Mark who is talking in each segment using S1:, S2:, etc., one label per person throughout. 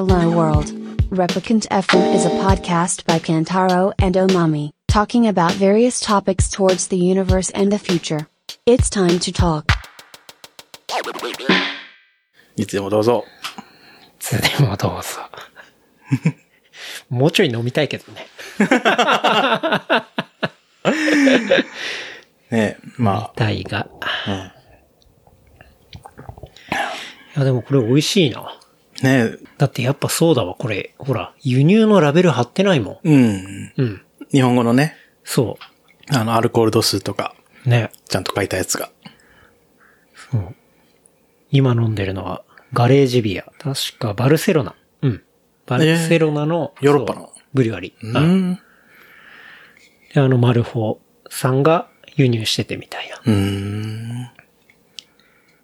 S1: Hello World. Replicant FM is a podcast by Kantaro and Omami, talking about various topics towards the universe and the future. It's time to talk.
S2: いつでもどうぞ。
S3: つでもどうぞ。もうちょい飲みたいけどね。
S2: ねま
S3: たいが。
S2: あ、
S3: いやでもこれ美味しいな。
S2: うん。ね
S3: だってやっぱそうだわ、これ。ほら、輸入のラベル貼ってないもん。
S2: うん。
S3: うん。
S2: 日本語のね、
S3: そ
S2: あの、アルコール度数とか、
S3: う。ね。
S2: ちゃんと書いたやつが。
S3: そう。今飲んでるのは、ガレージビア。確かバルセロナ。うん。バルセロナの、
S2: ヨーロッパの
S3: ブリュワリー。
S2: う
S3: うん
S2: ん。
S3: で、あの、マルフォさんが輸入しててみたいな。
S2: うーん。
S3: 今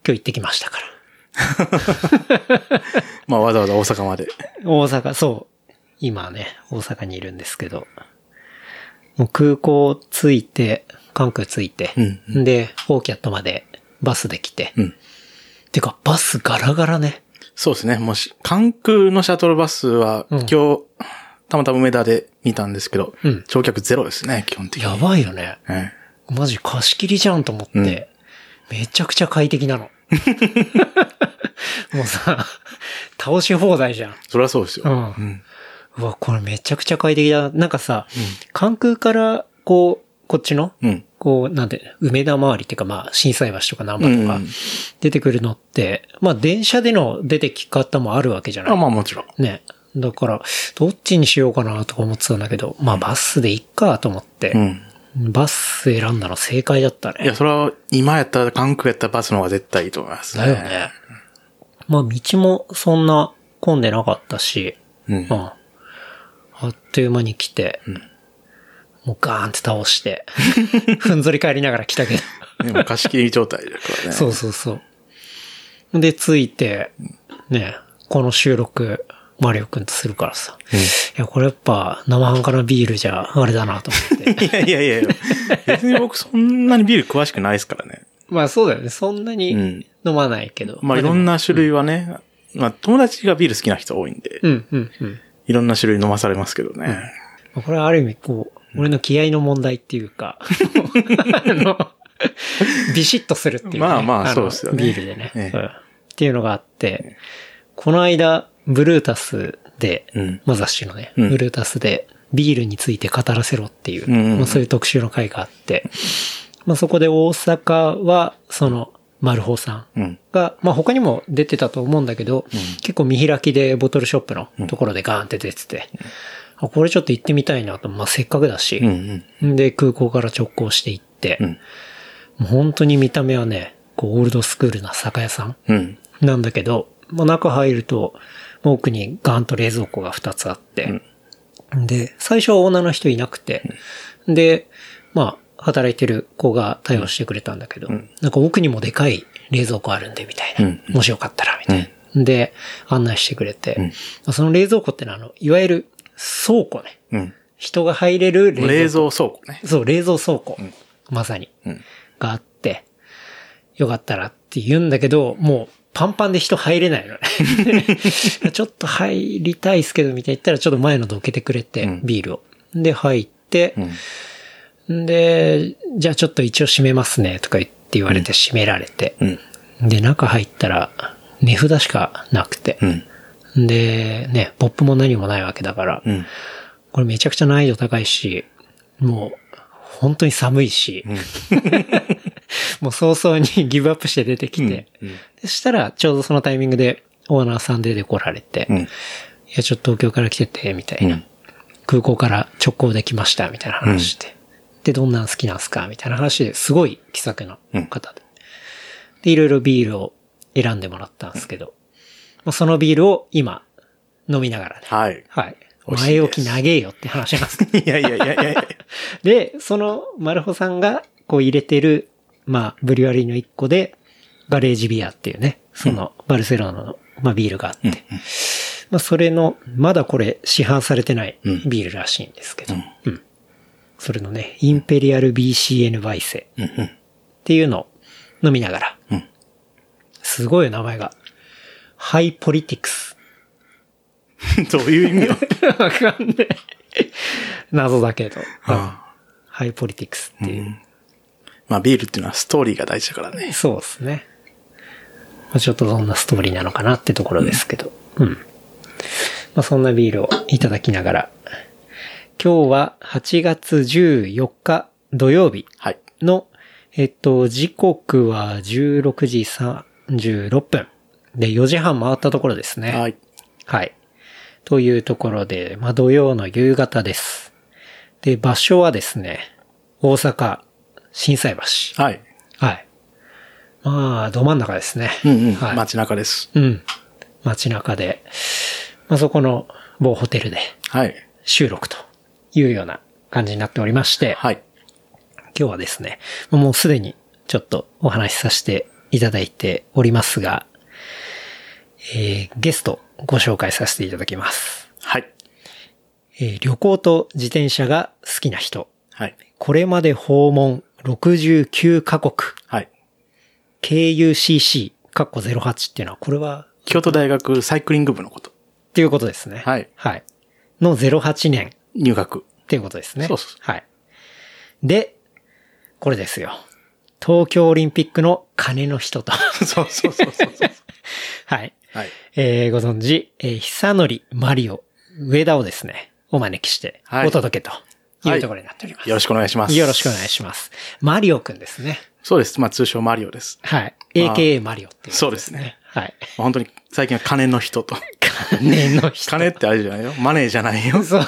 S3: 日行ってきましたから。
S2: まあ、わざわざ大阪まで。
S3: 大阪、そう。今ね、大阪にいるんですけど。もう空港着いて、関空着いて、
S2: うん
S3: で、オーキャットまでバスで来て。
S2: うん。
S3: てか、バスガラガラね。
S2: そうですね。もし、関空のシャトルバスは、
S3: うん
S2: 今日、たまたま梅田で見たんですけど、
S3: うん
S2: 乗客ゼロですね、基本的に。
S3: やばいよね。
S2: え
S3: マジ貸し切りじゃんと思って、
S2: うん
S3: めちゃくちゃ快適なの。もうさ、倒し放題じゃん。
S2: それはそうですよ。
S3: うん
S2: うん。
S3: うわ、これめちゃくちゃ快適だ。なんかさ、関空から、こう、こっちの、
S2: うん。
S3: こう、なんて、梅田周りっていうか、まあ、震災橋とか南波とか
S2: うん、
S3: 出てくるのって、まあ、電車での出てき方もあるわけじゃない？
S2: あ、まあもちろん。
S3: ね。だから、どっちにしようかなとか思ってたんだけど、まあ、バスでいっかと思って、
S2: うん。
S3: バス選んだの正解だったね。
S2: いや、それは、今やったら、関空やったらバスの方が絶対いいと思いますね。
S3: だよね。まあ、道もそんな混んでなかったし、
S2: うん。
S3: うん。あっという間に来て、もうガーンって倒して、ふんぞり返りながら来たけど。
S2: でも貸し切り状態だからね。
S3: そうそうそう。で、着いて、ね、この収録、マリオくんとするからさ。いや、これやっぱ生半可なビールじゃあれだなと思って。
S2: い やいやいやいや。別に僕そんなにビール詳しくないですからね。
S3: まあそうだよね。そんなに
S2: うん
S3: 飲まないけど。
S2: まあいろんな種類はね、まあ友達がビール好きな人多いんで、
S3: うん、うん、うん。
S2: いろんな種類飲まされますけどね。
S3: まあこれはある意味、こう、俺の気合の問題っていうか、あの、ビシッとするっていう、ね。
S2: まあまあ
S3: の
S2: そうですよね
S3: ビールでね、
S2: ええ
S3: うんっていうのがあって、この間、ブルータスで、
S2: うん
S3: マザッシュのね、
S2: うん
S3: ブルータスで、ビールについて語らせろっていう、
S2: うんうんうん
S3: まあ、そういう特集の会があって、まあそこで大阪は、その、マルホさん
S2: うん。
S3: が、まあ他にも出てたと思うんだけど、結構見開きでボトルショップのところでガーンって出てて、あこれちょっと行ってみたいなと、まあせっかくだし、
S2: うんうん。
S3: で空港から直行して行って、
S2: うん。
S3: もう本当に見た目はね、こうオールドスクールな酒屋さん。なんだけど、まあ中入ると、奥にガーンと冷蔵庫が2つあって、で、最初はオーナーの人いなくて、で、まあ、働いてる子が対応してくれたんだけど、なんか奥にもでかい冷蔵庫あるんで、みたいな。
S2: うん
S3: もしよかったら、みたいな。で、案内してくれて、その冷蔵庫ってのは、あの、いわゆる倉庫ね。
S2: うん。
S3: 人が入れる冷蔵庫。
S2: 冷蔵倉庫ね。
S3: そう、冷蔵倉庫。まさに。
S2: うん。
S3: があって、よかったらって言うんだけど、もうパンパンで人入れないのね。ちょっと入りたいっすけど、みたいな言ったらちょっと前のどけてくれて、
S2: うん
S3: ビールを。で、入って
S2: う、ん。
S3: で、じゃあちょっと一応閉めますね、とか言って言われて閉められて。
S2: うん。
S3: で、中入ったら、値札しかなくて
S2: う。ん。
S3: で、ね、ポップも何もないわけだから、
S2: うん。
S3: これめちゃくちゃ難易度高いし、もう、本当に寒いし、もう早々にギブアップして出てきて、そしたらちょうどそのタイミングでオーナーさん出てこられて、
S2: うん。
S3: いや、ちょっと東京から来てて、みたいな。
S2: うん
S3: 空港から直行できました、みたいな話して。で、どんなん好きなんすかみたいな話ですごい気さくな方で。で、いろいろビールを選んでもらったんですけど、まあ、そのビールを今飲みながらね。
S2: はい。
S3: はい。前置き長えよって話なんですけど。
S2: いやいやいやいやいや。
S3: で、その、マルホさんが、こう入れてる、まあ、ブリュワリーの一個で、ガレージビアっていうね、その、バルセロナの、まあ、ビールがあって、まあ、それの、まだこれ、市販されてない
S2: うん
S3: ビールらしいんですけど、うん。それのね、インペリアル BCN バイセ。っていうのを飲みながら、
S2: うん
S3: すごいよ名前が。ハイポリティクス。
S2: どういう意味よ。
S3: わかんない。謎だけど。
S2: あ
S3: ハイポリティクスっていう。
S2: まあビールっていうのはストーリーが大事だからね。
S3: そうですね。まあ、ちょっとどんなストーリーなのかなってところですけど。うん。まあ、そんなビールをいただきながら、今日は8月14日土曜日
S2: はい。
S3: の、えっと、時刻は16時36分。で、4時半回ったところですね。
S2: はい。
S3: はい。というところで、まあ、土曜の夕方です。で、場所はですね、大阪、心斎橋。
S2: はい。
S3: はい。まあ、ど真ん中ですね。
S2: うんうん。
S3: はい。
S2: 街中です。
S3: うん。街中で、まあ、そこの某ホテルで
S2: はい。
S3: 収録というような感じになっておりまして、
S2: はい。
S3: 今日はですね、もうすでにちょっとお話しさせていただいておりますが、えー、ゲストご紹介させていただきます。
S2: はい。
S3: えー旅行と自転車が好きな人。
S2: はい。
S3: これまで訪問69カ国。
S2: はい。
S3: KUCC、カッコ08っていうのは、これは、
S2: 京都大学サイクリング部のこと。
S3: っていうことですね。
S2: はい
S3: はい。の08年
S2: 入学。
S3: っていうことですね。
S2: そうそうそ
S3: はい。で、これですよ。東京オリンピックの金の人と。
S2: そうそうそうそうそう。
S3: はい。
S2: はい。
S3: えー、ご存知、えー、久則マリオ、上田をですね、お招きして、
S2: はい
S3: お届けというところになっております。
S2: よろしくお願いします。
S3: よろしくお願いします。マリオくんですね。
S2: そうです。まあ通称マリオです。
S3: はい。
S2: まあ
S3: AKA マリオっていう、
S2: そうですね。
S3: はい。
S2: 本当に最近は金の人と。
S3: 金の人。
S2: 金ってあれじゃないよ。マネーじゃないよ。
S3: そう。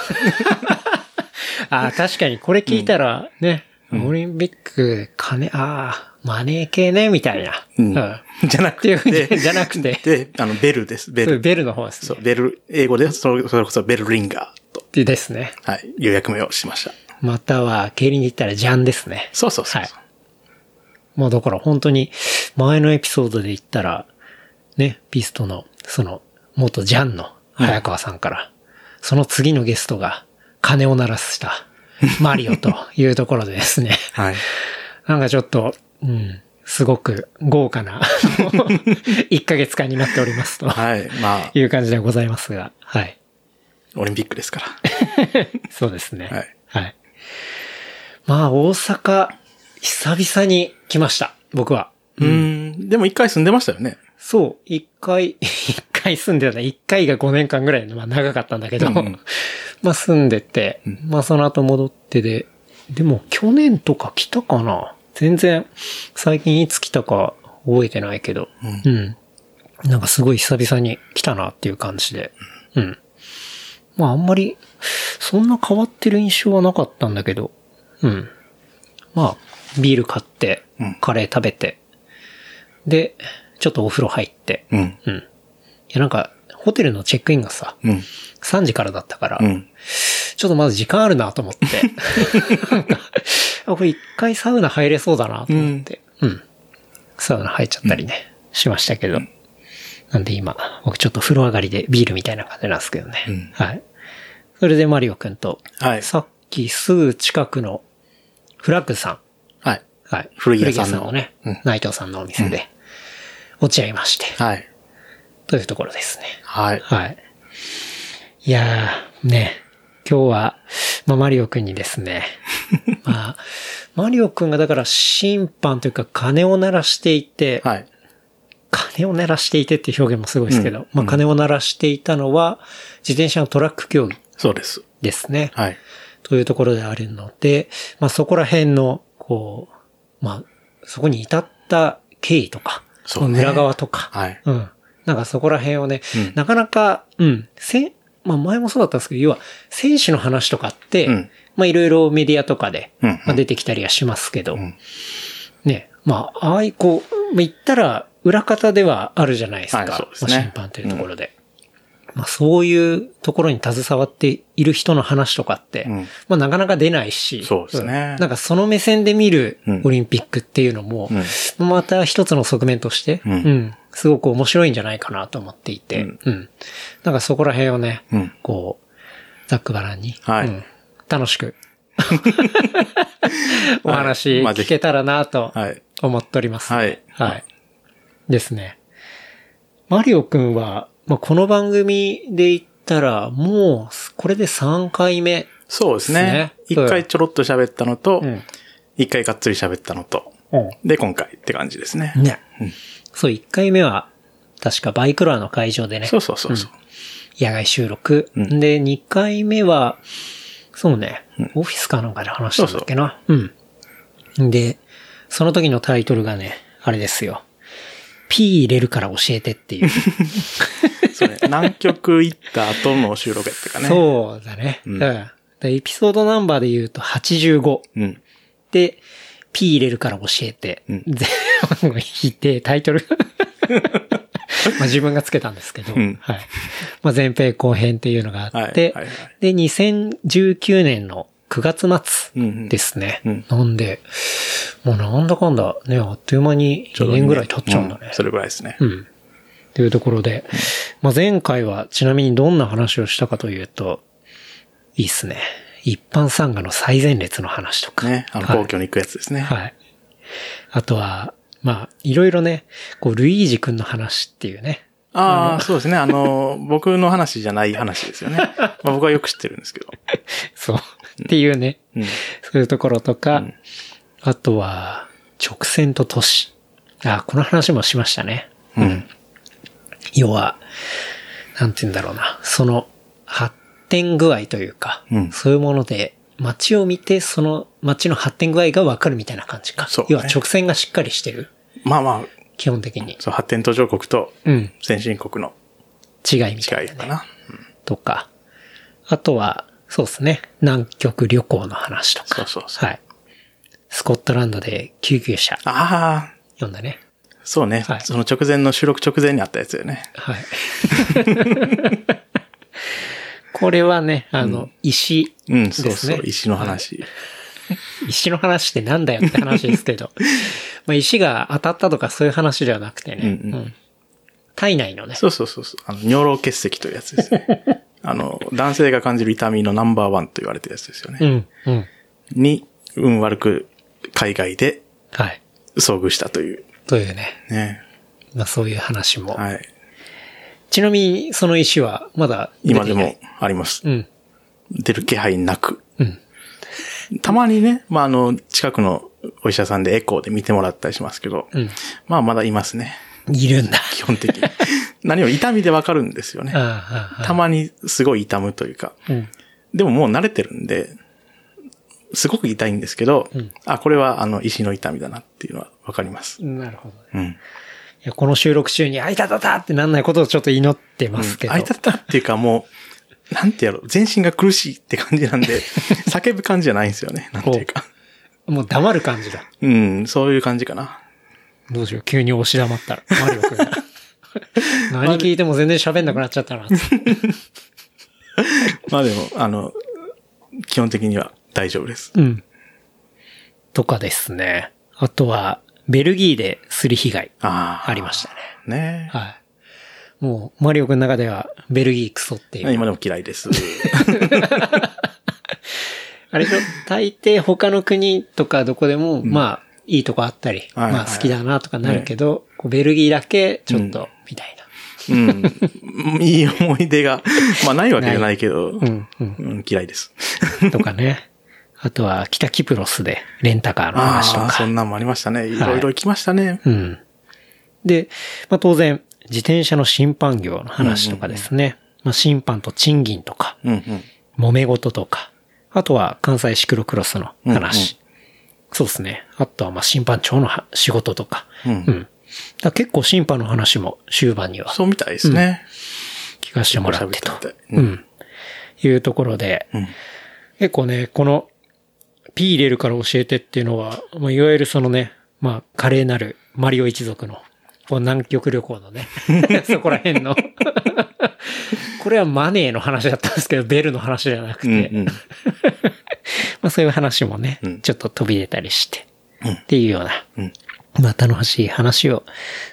S3: あー確かにこれ聞いたら、ね、オリンピック、金、ああ、マネー系ね、みたいな。
S2: うん
S3: っ
S2: じゃなくて。
S3: じゃなくて
S2: で、あの、ベルです。ベル。
S3: ベルの方ですね。
S2: そう、ベル、英語でそれそれこそベルリンガーと、
S3: でですね。
S2: はい、いう役目をしました。
S3: または、競輪で言ったらジャンですね。
S2: そうそうそう。
S3: はいもうだから本当に、前のエピソードで言ったら、ね、ピストの、その、元ジャンの早川さんから、その次のゲストが、鐘を鳴らした、マリオというところでですね。
S2: はい。
S3: なんかちょっと、うん、すごく豪華な、1ヶ月間になっておりますと
S2: はい。まあ、
S3: いう感じでございますが、はい。
S2: オリンピックですから。
S3: そうですね。
S2: はい。
S3: はい。まあ、大阪、久々に来ました。僕は。
S2: うーん。でも一回住んでましたよね。
S3: そう、一回、一回住んでた。一回が5年間ぐらいの、まあ長かったんだけど、
S2: うんうん
S3: まあ住んでて、まあその後戻ってで、でも去年とか来たかな全然、最近いつ来たか覚えてないけど、うん。なんかすごい久々に来たなっていう感じで、うん。まああんまり、そんな変わってる印象はなかったんだけど、うん。まあ、ビール買って
S2: うん、
S3: カレー食べて、で、ちょっとお風呂入って、
S2: うん。
S3: うん。いやなんか、ホテルのチェックインがさ、
S2: うん。
S3: 3時からだったから、
S2: うん。
S3: ちょっとまず時間あるなと思って、これ一回サウナ入れそうだなと思って、うん。サウナ入っちゃったりね、しましたけど。なんで今、僕ちょっと風呂上がりでビールみたいな感じなんですけどね。
S2: うん
S3: はい。それでマリオくんと、
S2: はい。
S3: さっきすぐ近くのフラッグさん、
S2: はい。
S3: はい。
S2: 古着屋さんの
S3: のね、
S2: うん
S3: 内藤さんのお店で、落ち合いまして、
S2: はい。
S3: というところですね。
S2: はい。
S3: はい。いやー、ね、今日は、まあ、マリオくんにですね、まあ、マリオくんがだから審判というか鐘を鳴らしていて、
S2: はい。
S3: 鐘を鳴らしていてっていう表現もすごいですけど、
S2: うん。
S3: まあ、鐘を鳴らしていたのは、自転車のトラック競技
S2: そうです。
S3: ですね。
S2: はい。
S3: というところであるので、まあそこら辺の、こう、まあ、そこに至った経緯とか、
S2: そうね。
S3: 裏側とか、
S2: はい。
S3: うん。なんかそこら辺をね、
S2: うん。
S3: なかなか、うん、せ、まあ前もそうだったんですけど、要は、選手の話とかって、
S2: うん。
S3: まあいろいろメディアとかで、
S2: うん。
S3: まあ、出てきたりはしますけど、
S2: ん。
S3: ね、まあ、ああいこう、まあ言ったら、裏方ではあるじゃないですか。
S2: はいそうですね。
S3: まあ審判というところで。まあそういうところに携わっている人の話とかって、
S2: うん。
S3: まあなかなか出ないし、
S2: そうですね。
S3: ん。なんかその目線で見る
S2: うん。
S3: オリンピックっていうのも、また一つの側面として、
S2: うん。
S3: うん。すごく面白いんじゃないかなと思っていて、
S2: うん。
S3: うん。なんかそこら辺をね、
S2: うん。
S3: こう、ざっくばらんに、
S2: はい。
S3: うん。楽しく、お話聞けたらなと
S2: はい。
S3: 思っております、
S2: はい。
S3: はい。ですね。マリオくんは、まあ、この番組で言ったら、もう、これで3回目。
S2: そうですね
S3: ね。
S2: 一回ちょろっと喋ったのと
S3: ん、
S2: 一回がっつり喋ったのと、で、今回って感じですね。
S3: ね。そう、1回目は、確かバイクロアの会場でね
S2: そ、うそうそうそう。
S3: 野外収録。
S2: ん
S3: で、2回目は、そうね、オフィスかなんかで話したんだっけな。うん。で、その時のタイトルがね、あれですよ。P 入れるから教えてっていう。
S2: そ。南極行った後の収録やったかね。
S3: そうだね。うん。でエピソードナンバーで言うと85。
S2: うん。
S3: で、P 入れるから教えて。
S2: ん
S3: 全部引いて、タイトル。まあ自分がつけたんですけど、
S2: ん
S3: はい。まあ前編後編っていうのがあって、
S2: はいはいはい
S3: で、2019年の9月
S2: うんう
S3: 末
S2: ん
S3: ですね。
S2: うん
S3: なんで、もうなんだかんだね、あっという間に2年ぐらい経っちゃうんだね
S2: う。それぐらいですね。
S3: うん。というところで、まあ、前回はちなみにどんな話をしたかというと、いいっすね。一般参加の最前列の話とか。
S2: ね。あの、
S3: はい
S2: 皇居に行くやつですね。
S3: はい。あとは、まあ、いろいろね、こう、ルイージ君の話っていうね。
S2: ああ、そうですね。あの、僕の話じゃない話ですよね。まあ、僕はよく知ってるんですけど。
S3: そう。っていうね。
S2: うん。
S3: そういうところとか、あとは、直線と都市。あ、この話もしましたね。
S2: うん。
S3: 要は、なんて言うんだろうな。その、発展具合というか、
S2: うん
S3: そういうもので、街を見て、その街の発展具合がわかるみたいな感じか。
S2: そうね
S3: 要は直線がしっかりしてる。
S2: まあまあ、
S3: 基本的に。
S2: そう、発展途上国と
S3: うん。
S2: 先進国の
S3: 違いみたいな、ね。
S2: 違いかな。
S3: とか。あとは、そうですね。南極旅行の話とか。
S2: そうそうそう
S3: はい。スコットランドで救急車
S2: ああ、
S3: 読んだね。
S2: そうね、
S3: はい
S2: その直前の収録直前にあったやつよね。
S3: はい。これはね、あの、石
S2: うん、
S3: ですね。
S2: そうそう、石の話。
S3: 石の話ってなんだよって話ですけど。まあ石が当たったとかそういう話ではなくてね。
S2: うんうん
S3: うん体内のね。
S2: そうそうそうそう。あの、尿路結石というやつですね。あの、男性が感じる痛みのナンバーワンと言われてるやつですよね。
S3: うん、うん。
S2: に、運悪く海外で
S3: はい。
S2: 遭遇したという。
S3: というね。
S2: ね。
S3: まあそういう話も。
S2: はい。
S3: ちなみにその石はまだ
S2: 今でもあります。
S3: うん。
S2: 出る気配なく。
S3: うん。
S2: たまにね、まあ、あの、近くのお医者さんでエコーで見てもらったりしますけど、
S3: うん。
S2: まあ、まだいますね。
S3: いるんだ。
S2: 基本的に。何も痛みでわかるんですよね。たまにすごい痛むというか。
S3: あ。うん。
S2: でももう慣れてるんで、すごく痛いんですけど、
S3: ん
S2: あ、これはあの石の痛みだなっていうのはわかります。
S3: なるほど。
S2: うん。
S3: いや、この収録中に、あいたたたってなんないことをちょっと祈ってますけど。
S2: あいたったっていうかもう、なんてやろう、全身が苦しいって感じなんで、叫ぶ感じじゃないんですよね。なんていうか。
S3: もう黙る感じだ。
S2: うん、そういう感じかな。
S3: どうしよう、急に押し黙ったら。マリオ君が。何聞いても全然喋んなくなっちゃったな。
S2: まあでも、あの、基本的には大丈夫です。
S3: うん。とかですね。あとは、ベルギーですり被害
S2: ああ。
S3: ありましたね。
S2: ね
S3: はい。もう、マリオ君の中では、ベルギークソっていう。
S2: 今でも嫌いです。
S3: あれでしょ？大抵他の国とかどこでも、まあ、いいとこあったり、
S2: はいはい
S3: まあ好きだなとかなるけど、ベルギーだけちょっと、みたい
S2: うん。いい思い出が、まあないわけじゃないけど、
S3: な。うん、うん。
S2: うん、嫌いです。
S3: とかね。あとは、北キプロスでレンタカーの話と
S2: ああ、そ
S3: か。
S2: んなんもありましたね。いろいろ行きましたね。
S3: うん。で、まあ当然、自転車の審判業の話とかですね。まあ審判と賃金とか、
S2: うんうん。
S3: 揉め事とか、あとは関西シクロクロスの話。そうですね。あとはまあ審判長のは仕事とか。
S2: うん
S3: うん。だ結構審判の話も終盤には
S2: そうみたいですね。
S3: 聞かせてもらってとう
S2: うん
S3: ん。いうところで、
S2: うん
S3: 結構ね、この P 入れるから教えてっていうのは、まあ、いわゆるそのね、まあ、華麗なるマリオ一族の、こう南極旅行のね、そこら辺の。これはマネーの話だったんですけど、ベルの話じゃなくて、
S2: うんうん。
S3: まあそういう話もね、
S2: うん
S3: ちょっと飛び出たりして、
S2: うん
S3: っていうような、
S2: うん
S3: まあ楽しい話を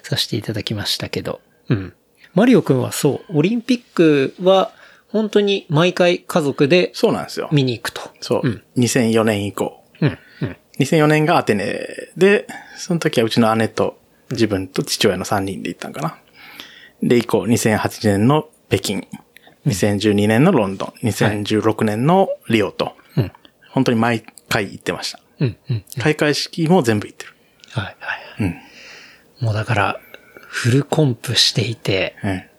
S3: させていただきましたけど、うん。マリオくんはそう、オリンピックは本当に毎回家族で
S2: そうなんですよ。
S3: 見に行くと。
S2: そう。
S3: うん
S2: 2004年以降。
S3: うん。うん。
S2: 2004年がアテネで、その時はうちの姉と自分と父親の3人で行ったんかな。で、以降、2008年の北京2012年のロンドン、2016年のリオと、
S3: うん。
S2: 本当に毎回行ってました。
S3: うん。うん。
S2: 開会式も全部行ってる。
S3: はい。はい。
S2: うん。
S3: もうだから、フルコンプしていて、
S2: え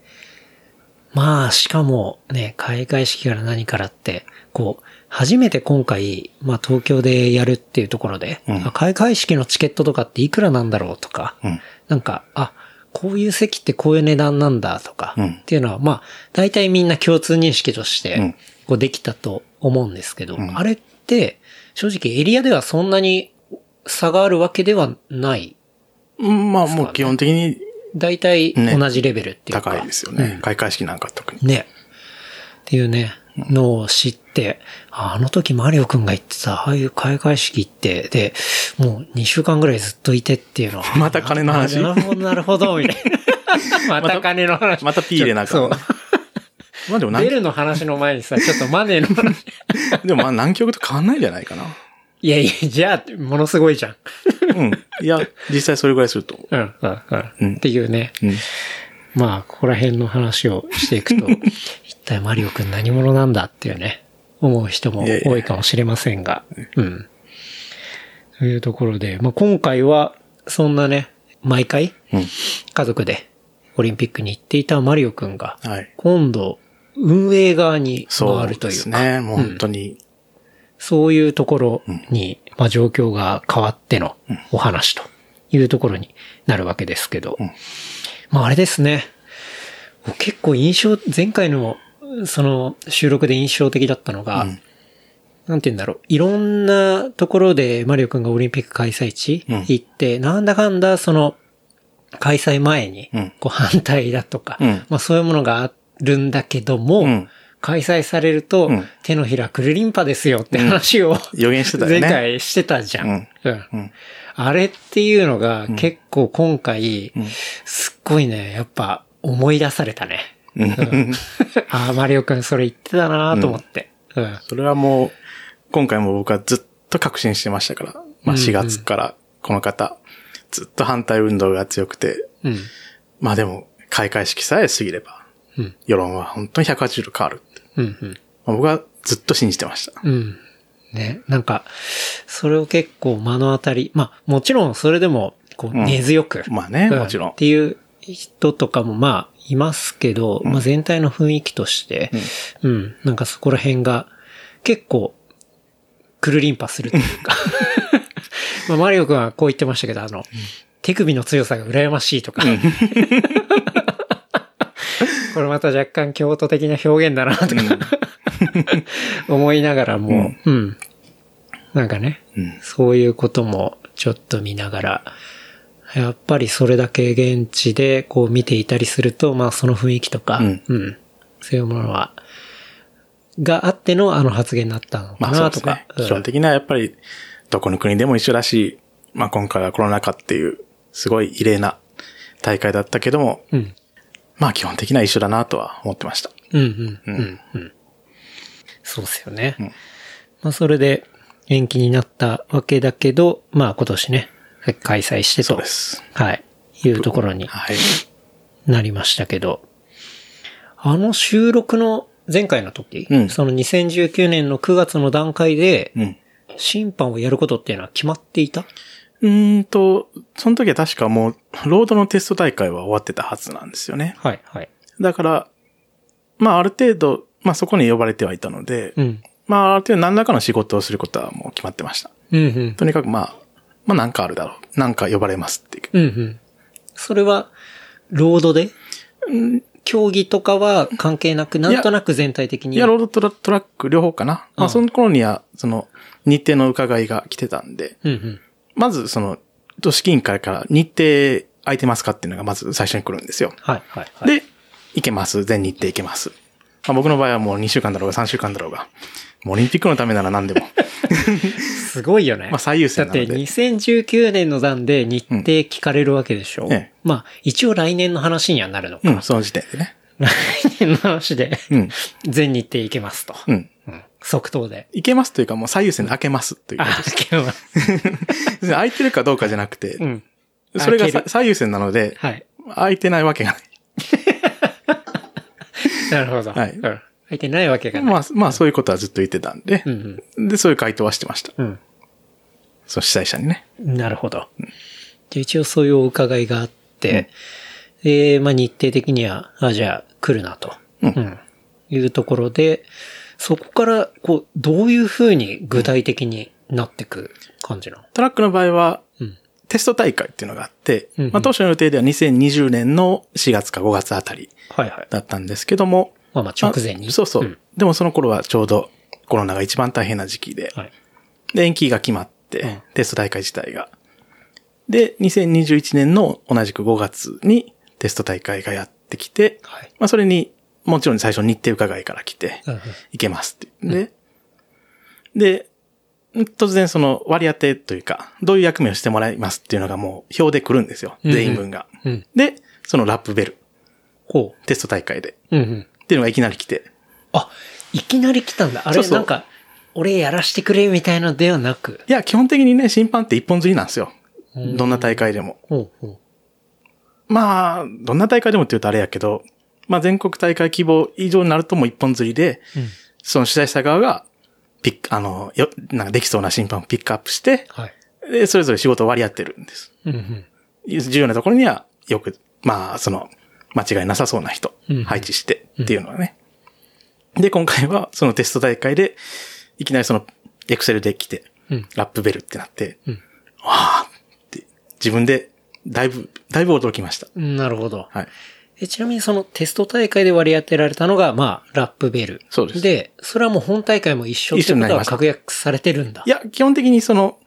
S3: まあ、しかもね、開会式から何からって、こう、初めて今回、まあ東京でやるっていうところで、
S2: うん
S3: あ開会式のチケットとかっていくらなんだろうとか、
S2: うん
S3: なんか、あ、こういう席ってこういう値段なんだとか、
S2: うん
S3: っていうのは、まあ、大体みんな共通認識として
S2: うん、
S3: こうできたと思うんですけど、
S2: ん
S3: あれ正直エリアではそんなに差があるわけではない。
S2: うんまあもう基本的に
S3: 大体
S2: ね
S3: 同じレベルっていうか。
S2: 高いですよね。開会式なんか特に。
S3: ね。っていうね、のを知って、ああの時マリオくんが言ってた、ああいう開会式行って、で、もう2週間ぐらいずっといてっていうのは。
S2: また金の話？
S3: あ なるほど、なるほど、みたいな。また金の話。
S2: またピー入れなあかん
S3: そう。
S2: まあでも何
S3: ベルの話の前にさ、ちょっとマネーの話。
S2: でもまあ南極と変わんないんじゃないかな。
S3: いやいや、じゃあ、ものすごいじゃん。
S2: うん。いや、実際それぐらいすると思う。
S3: うん、うん、
S2: う
S3: うんん。っていうね。
S2: うん。
S3: まあ、ここら辺の話をしていくと、一体マリオくん何者なんだっていうね、思う人も
S2: いやいや
S3: 多いかもしれませんが、うん。というところで、まあ今回は、そんなね、毎回、
S2: うん。
S3: 家族でオリンピックに行っていたマリオくんが、
S2: はい。
S3: 今度、運営側に
S2: そう
S3: 回るというか、
S2: ですね。もう本当に。
S3: そういうところに、まあ状況が変わってのお話というところになるわけですけど、
S2: ん。
S3: まああれですね。結構印象、前回のその収録で印象的だったのが、
S2: うん。
S3: なんて言うんだろう。いろんなところでマリオくんがオリンピック開催地
S2: うん。
S3: 行って、なんだかんだその開催前に
S2: うん。
S3: こう反対だとか、
S2: うん。
S3: まあそういうものがあるんだけども、
S2: うん
S3: 開催されると、
S2: うん
S3: 手のひらくるりんぱですよって話を、
S2: 予言してたよね。
S3: 前回してたじゃん。
S2: うん
S3: うん
S2: うん。
S3: あれっていうのが結構今回、
S2: ん
S3: すっごいね、やっぱ思い出されたね。
S2: うん
S3: ああ、マリオくんそれ言ってたなと思って。うん。
S2: それはもう、今回も僕はずっと確信してましたから。まあ
S3: うん
S2: 4月からこの方、ずっと反対運動が強くて、
S3: うん。
S2: まあでも、開会式さえ過ぎれば、
S3: うん。
S2: 世論は本当に180度変わる。
S3: うん。うん。
S2: まあ僕はずっと信じてました。
S3: うん。ね、なんか、それを結構目の当たり、まあ、もちろんそれでも、こう、
S2: うん
S3: 根強く、
S2: まあね、
S3: う
S2: もちろん
S3: っ。ていう人とかもまあ、いますけど、まあ全体の雰囲気として、うん、なんかそこら辺が結構、くるりんぱするというか。まあ、マリオくんはこう言ってましたけど、あの、手首の強さが羨ましいとか。これまた若干京都的な表現だなとか、思いながらも、うん。なんかね、
S2: うん。
S3: そういうこともちょっと見ながら、やっぱりそれだけ現地でこう見ていたりすると、まあその雰囲気とか、
S2: うん。
S3: そういうものは、があってのあの発言だったのかなとか。
S2: ですね。。基本的にはやっぱり、どこの国でも一緒だし、まあ今回はコロナ禍っていう、すごい異例な大会だったけども、
S3: うん。
S2: まあ基本的には一緒だなとは思ってました。
S3: うんうんうんうん。そうっすよね。まあそれで延期になったわけだけど、まあ今年ね、開催してと
S2: そうで。す。
S3: はい。いうところに
S2: はい。
S3: なりましたけど、あの収録の前回の時、
S2: うん
S3: その2019年の9月の段階で、
S2: うん。
S3: 審判をやることっていうのは決まっていた？
S2: うーんと、その時は確かもう、ロードのテスト大会は終わってたはずなんですよね。
S3: はい、はい。
S2: だから、まあある程度、まあそこに呼ばれてはいたので、
S3: うん。
S2: まあある程度何らかの仕事をすることはもう決まってました。
S3: うん、うん。
S2: とにかくまあ、まあなんかあるだろう。なんか呼ばれますっていう。
S3: うん、うん。それは、ロードで？競技とかは関係なく、なんとなく全体的に？
S2: いや、ロードトラトラック両方かな。ま
S3: あ
S2: あその頃には、その、日程の伺いが来てたんで、
S3: うん、うん。
S2: まずその、都市委員会から日程空いてますかっていうのがまず最初に来るんですよ。
S3: はい、はい、はい。
S2: で、行けます。全日程行けます。まあ、僕の場合はもう2週間だろうが3週間だろうが、もうオリンピックのためなら何でも。
S3: すごいよね。
S2: まあ最優先
S3: だって2019年の段で日程聞かれるわけでしょ、
S2: ええ
S3: まあ、一応来年の話にはなるのか。
S2: うん、その時点でね。
S3: 来年の話で、
S2: うん。
S3: 全日程行けますと。
S2: うん。
S3: うん即答で。
S2: 行けますというかもう最優先で開けますというこ
S3: あ、
S2: とです。
S3: 行けます。
S2: 別に空いてるかどうかじゃなくて、
S3: うん。
S2: それが最優先なので、
S3: はい。
S2: 空いてないわけがない。
S3: なるほど。
S2: はい
S3: うん。空いてないわけがない。
S2: まあ、まあそういうことはずっと言ってたんで、
S3: うん
S2: で、そういう回答はしてました。
S3: うん。
S2: その主催者にね。
S3: うん。なるほど。じゃあ一応そういうお伺いがあって、で、まあ日程的には、あ、じゃあ来るなと。
S2: うん
S3: いうところで、そこから、こう、どういう風に具体的になってく感じなの？
S2: トラックの場合は、
S3: うん。
S2: テスト大会っていうのがあって、
S3: うんうん
S2: まあ当初の予定では2020年の4月か5月あたり
S3: はいはい。
S2: だったんですけども、
S3: まあまあ直前に。
S2: あそうそう、
S3: ん
S2: でもその頃はちょうどコロナが一番大変な時期で、
S3: はい。
S2: で、延期が決まって、
S3: うん
S2: テスト大会自体が。で、2021年の同じく5月にテスト大会がやってきて、
S3: はい。
S2: まあそれに、もちろん最初日程伺いから来て、行けますって言って。で、突然その割り当てというか、どういう役目をしてもらいますっていうのがもう表で来るんですよ。全員分が。
S3: うん。
S2: で、そのラップベル、
S3: ほ
S2: テスト大会で。
S3: う。うんうん。
S2: っていうのがいきなり来て。
S3: あ、いきなり来たんだ。あれ、なんか、俺やらしてくれみたいのではなく？
S2: いや、基本的にね、審判って一本釣りなんですよ。どんな大会でも。
S3: ほうほ
S2: まあ、どんな大会でもって言うとあれやけど、まあ全国大会規模以上になるともう一本釣りで、
S3: う。うん。
S2: その主催者側が、ピック、あの、よ、なんかできそうな審判をピックアップして、
S3: はい。
S2: で、それぞれ仕事を割り合ってるんです。
S3: うんうん。
S2: 重要なところには、よく、まあ、その、間違いなさそうな人
S3: うん、
S2: 配置してっていうのはね。で、今回は、そのテスト大会で、いきなりその、エクセルで来て、
S3: うん
S2: ラップベルってなって、
S3: うん
S2: わあって、自分で、だいぶ、だいぶ驚きました。
S3: なるほど。
S2: はい。
S3: えちなみにそのテスト大会で割り当てられたのが、まあ、ラップベル。
S2: そうです
S3: で、それはもう本大会も一緒ってことは確約されてるんだ。
S2: いや、基本的にその、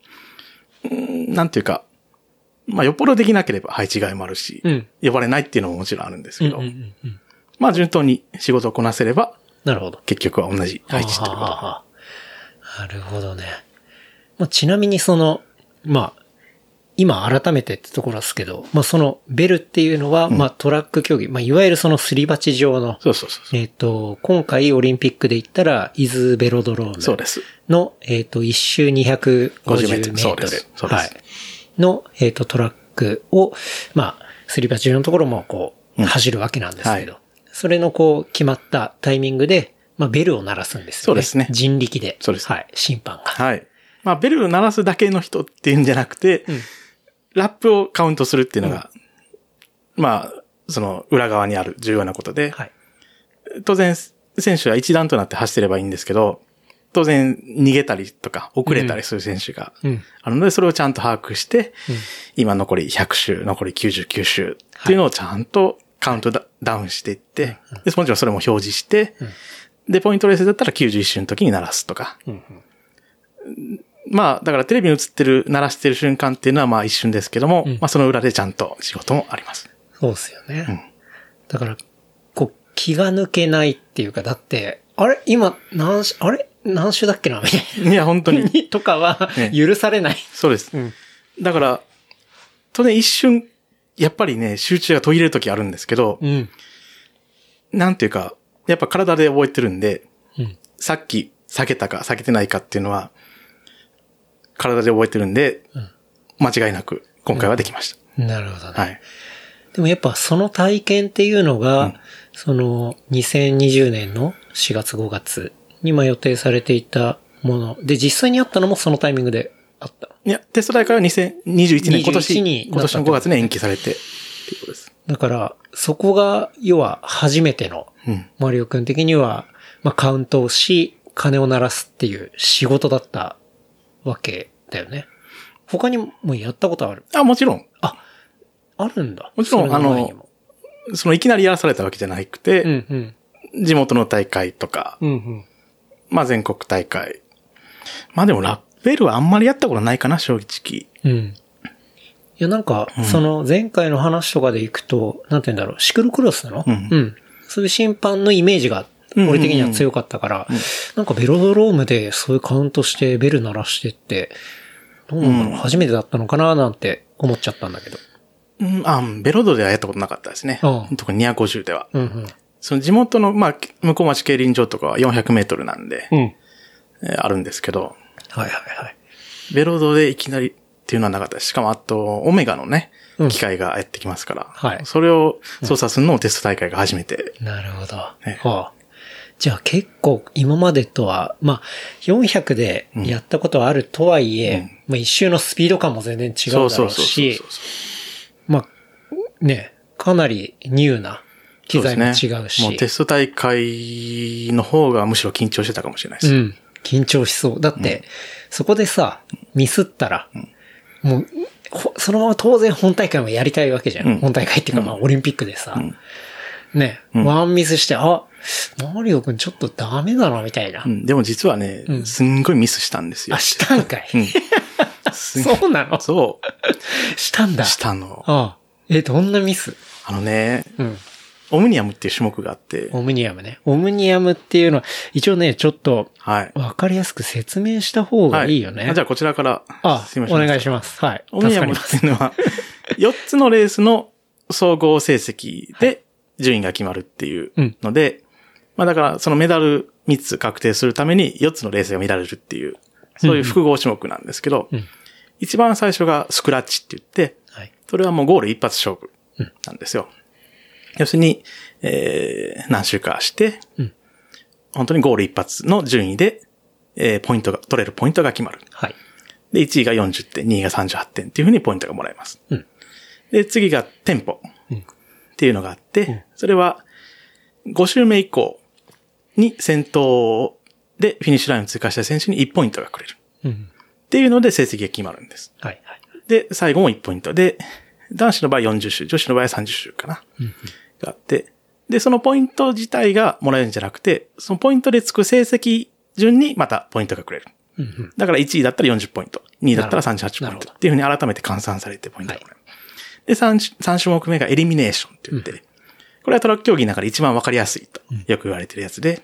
S2: うんなんていうか、まあ、よっぽどできなければ配置換えもあるし、
S3: うん
S2: 呼ばれないっていうのももちろんあるんです
S3: うん
S2: けど、
S3: うんうんうん。
S2: まあ、順当に仕事をこなせれば、
S3: なるほど。
S2: 結局は同じ配置ってこと。
S3: なるほどね。まあ、ちなみにその、まあ、今改めてってところですけど、まあそのベルっていうのは、まあトラック競技、まあいわゆるそのすり鉢状の、
S2: そうそうそう。
S3: えっ、と、今回オリンピックで言ったら、伊豆ベロドローム。
S2: そうです。
S3: の、えっ、と、一周250メートル。
S2: 50メートルそうですそうです
S3: はい。の、えっ、と、トラックを、まあ、すり鉢のところもこう、
S2: うん
S3: 走るわけなんですけど、
S2: は
S3: それのこう、決まったタイミングで、まあ、ベルを鳴らすんですよね。
S2: そうですね
S3: 人力で。
S2: そうです
S3: はい。審判が。
S2: はい。まあ、ベルを鳴らすだけの人っていうんじゃなくて、
S3: うん
S2: ラップをカウントするっていうのが、まあ、その裏側にある重要なことで、
S3: はい。
S2: 当然、選手は一段となって走ってればいいんですけど、当然逃げたりとか遅れたりする選手が
S3: うん。
S2: あるので、それをちゃんと把握して、
S3: うん。
S2: 今残り100周、残り99周っていうのをちゃんとカウントダダウンしていって、で、もちろんそれも表示して、で、ポイントレースだったら91周の時に鳴らすとか。
S3: うん
S2: まあ、だからテレビに映ってる、鳴らしてる瞬間っていうのはまあ一瞬ですけども、
S3: うん
S2: まあその裏でちゃんと仕事もあります。
S3: そうですよね。だから、こう、気が抜けないっていうか、だって、あれ？今、何し、あれ？何種だっけな？みたい
S2: いや、本当に。
S3: な。とかは
S2: ね、
S3: 許されない。
S2: そうです。
S3: うん
S2: だから、当然一瞬、やっぱりね、集中が途切れる時あるんですけど、
S3: うん。
S2: なんていうか、やっぱ体で覚えてるんで、
S3: うん。
S2: さっき避けたか避けてないかっていうのは、体で覚えてるんで、間違いなく今回はできまし
S3: なるほどね。
S2: た。はい。
S3: でもやっぱその体験っていうのが、その2020年の4月5月にまあ予定されていたもので、実際にあったのもそのタイミングであった。
S2: いや、テスト大会は2021年、今年、
S3: 21に
S2: 今年の5月に延期されて、っていうことです。
S3: だから、そこが、要は初めての、
S2: うん。
S3: マリオ君的には、まあカウントをし、鐘を鳴らすっていう仕事だったわけだよね。他にもやったことある？
S2: あ、もちろん。
S3: あるんだ。
S2: もちろん
S3: それの
S2: そのいきなりやらされたわけじゃなくて、
S3: うんうん。
S2: 地元の大会とか、
S3: うんうん。
S2: まあ全国大会。まあでもラッベルはあんまりやったことないかな、正直。
S3: うん。いや、なんか、その前回の話とかでいくと、なんて言うんだろう、シクロクロスなの？
S2: うん
S3: そういう審判のイメージが、
S2: うん
S3: 俺的には強かったから、なんかベロドロームでそういうカウントしてベル鳴らしてって、どうなんだろう、初めてだったのかななんて思っちゃったんだけど。
S2: うん、あ、ベロドではやったことなかったですね。
S3: うん
S2: 特に250では。
S3: うんうん。
S2: その地元の、まあ、向こう町競輪場とかは400メートルなんで、
S3: うん。
S2: えーあるんですけど、
S3: はいはいはい。
S2: ベロドでいきなりっていうのはなかったです。しかもあと、オメガのね
S3: うん、
S2: 機械がやってきますから。
S3: はい
S2: それを操作するのもテスト大会が初めて。
S3: なるほど。
S2: ね
S3: はあ、じゃあ結構今までとは、まあ、400でやったことはあるとはいえ、
S2: うん。
S3: まあ一周のスピード感も全然違うだろうしまあ、ね、かなりニューな機材も違うし、
S2: そうねもうテスト大会の方がむしろ緊張してたかもしれないです。
S3: うん。緊張しそう。だって、そこでさ、ミスったら、もう、ほそのまま当然本大会もやりたいわけじゃん。
S2: うん。
S3: 本大会っていうかまあオリンピックでさ、ね、ワンミスして、あ、マリオくんちょっとダメだな、みたいな。
S2: うんでも実はね、
S3: ん
S2: すんごいミスしたんですよ。
S3: あ、したんかい。
S2: すん
S3: そうなの？
S2: そ
S3: したんだ。
S2: う。したの。
S3: ああえ、どんなミス？
S2: あのね、
S3: うん。
S2: オムニアムっていう種目があって、
S3: オムニアムね。オムニアムっていうのは、一応ね、ちょっと、
S2: はい。
S3: わかりやすく説明した方がいいよね。
S2: あじゃあこちらから、
S3: あ、
S2: すいません。
S3: お願いします。はい。
S2: オムニアムっていうのは、4つのレースの総合成績で順位が決まるっていうので、まあだからそのメダル3つ確定するために4つのレースが見られるっていう、そういう複合種目なんですけど、
S3: うん
S2: 一番最初がスクラッチって言って、
S3: はい。
S2: それはもうゴール一発勝負なんですよ。要するに、えー、何週かして、
S3: うん
S2: 本当にゴール一発の順位で、えー、ポイントが、取れるポイントが決まる。
S3: はい。
S2: で、1位が40点、2位が38点っていうふうにポイントがもらえます。
S3: うん
S2: で、次がテンポ
S3: うん
S2: っていうのがあって、それは5周目以降に先頭でフィニッシュラインを通過した選手に1ポイントがくれる。
S3: うん。
S2: っていうので成績が決まるんです。
S3: はい。はい。
S2: で、最後も1ポイントで、男子の場合40周、女子の場合は30周かな。があって、で、そのポイント自体がもらえるんじゃなくて、そのポイントでつく成績順にまたポイントがくれる。だから1位だったら40ポイント、2位だったら38ポイントっていうふうに改めて換算されてポイントがもらえる。で、3, 3種目目がエリミネーションって言って、これはトラック競技の中で一番わかりやすいとよく言われてるやつで、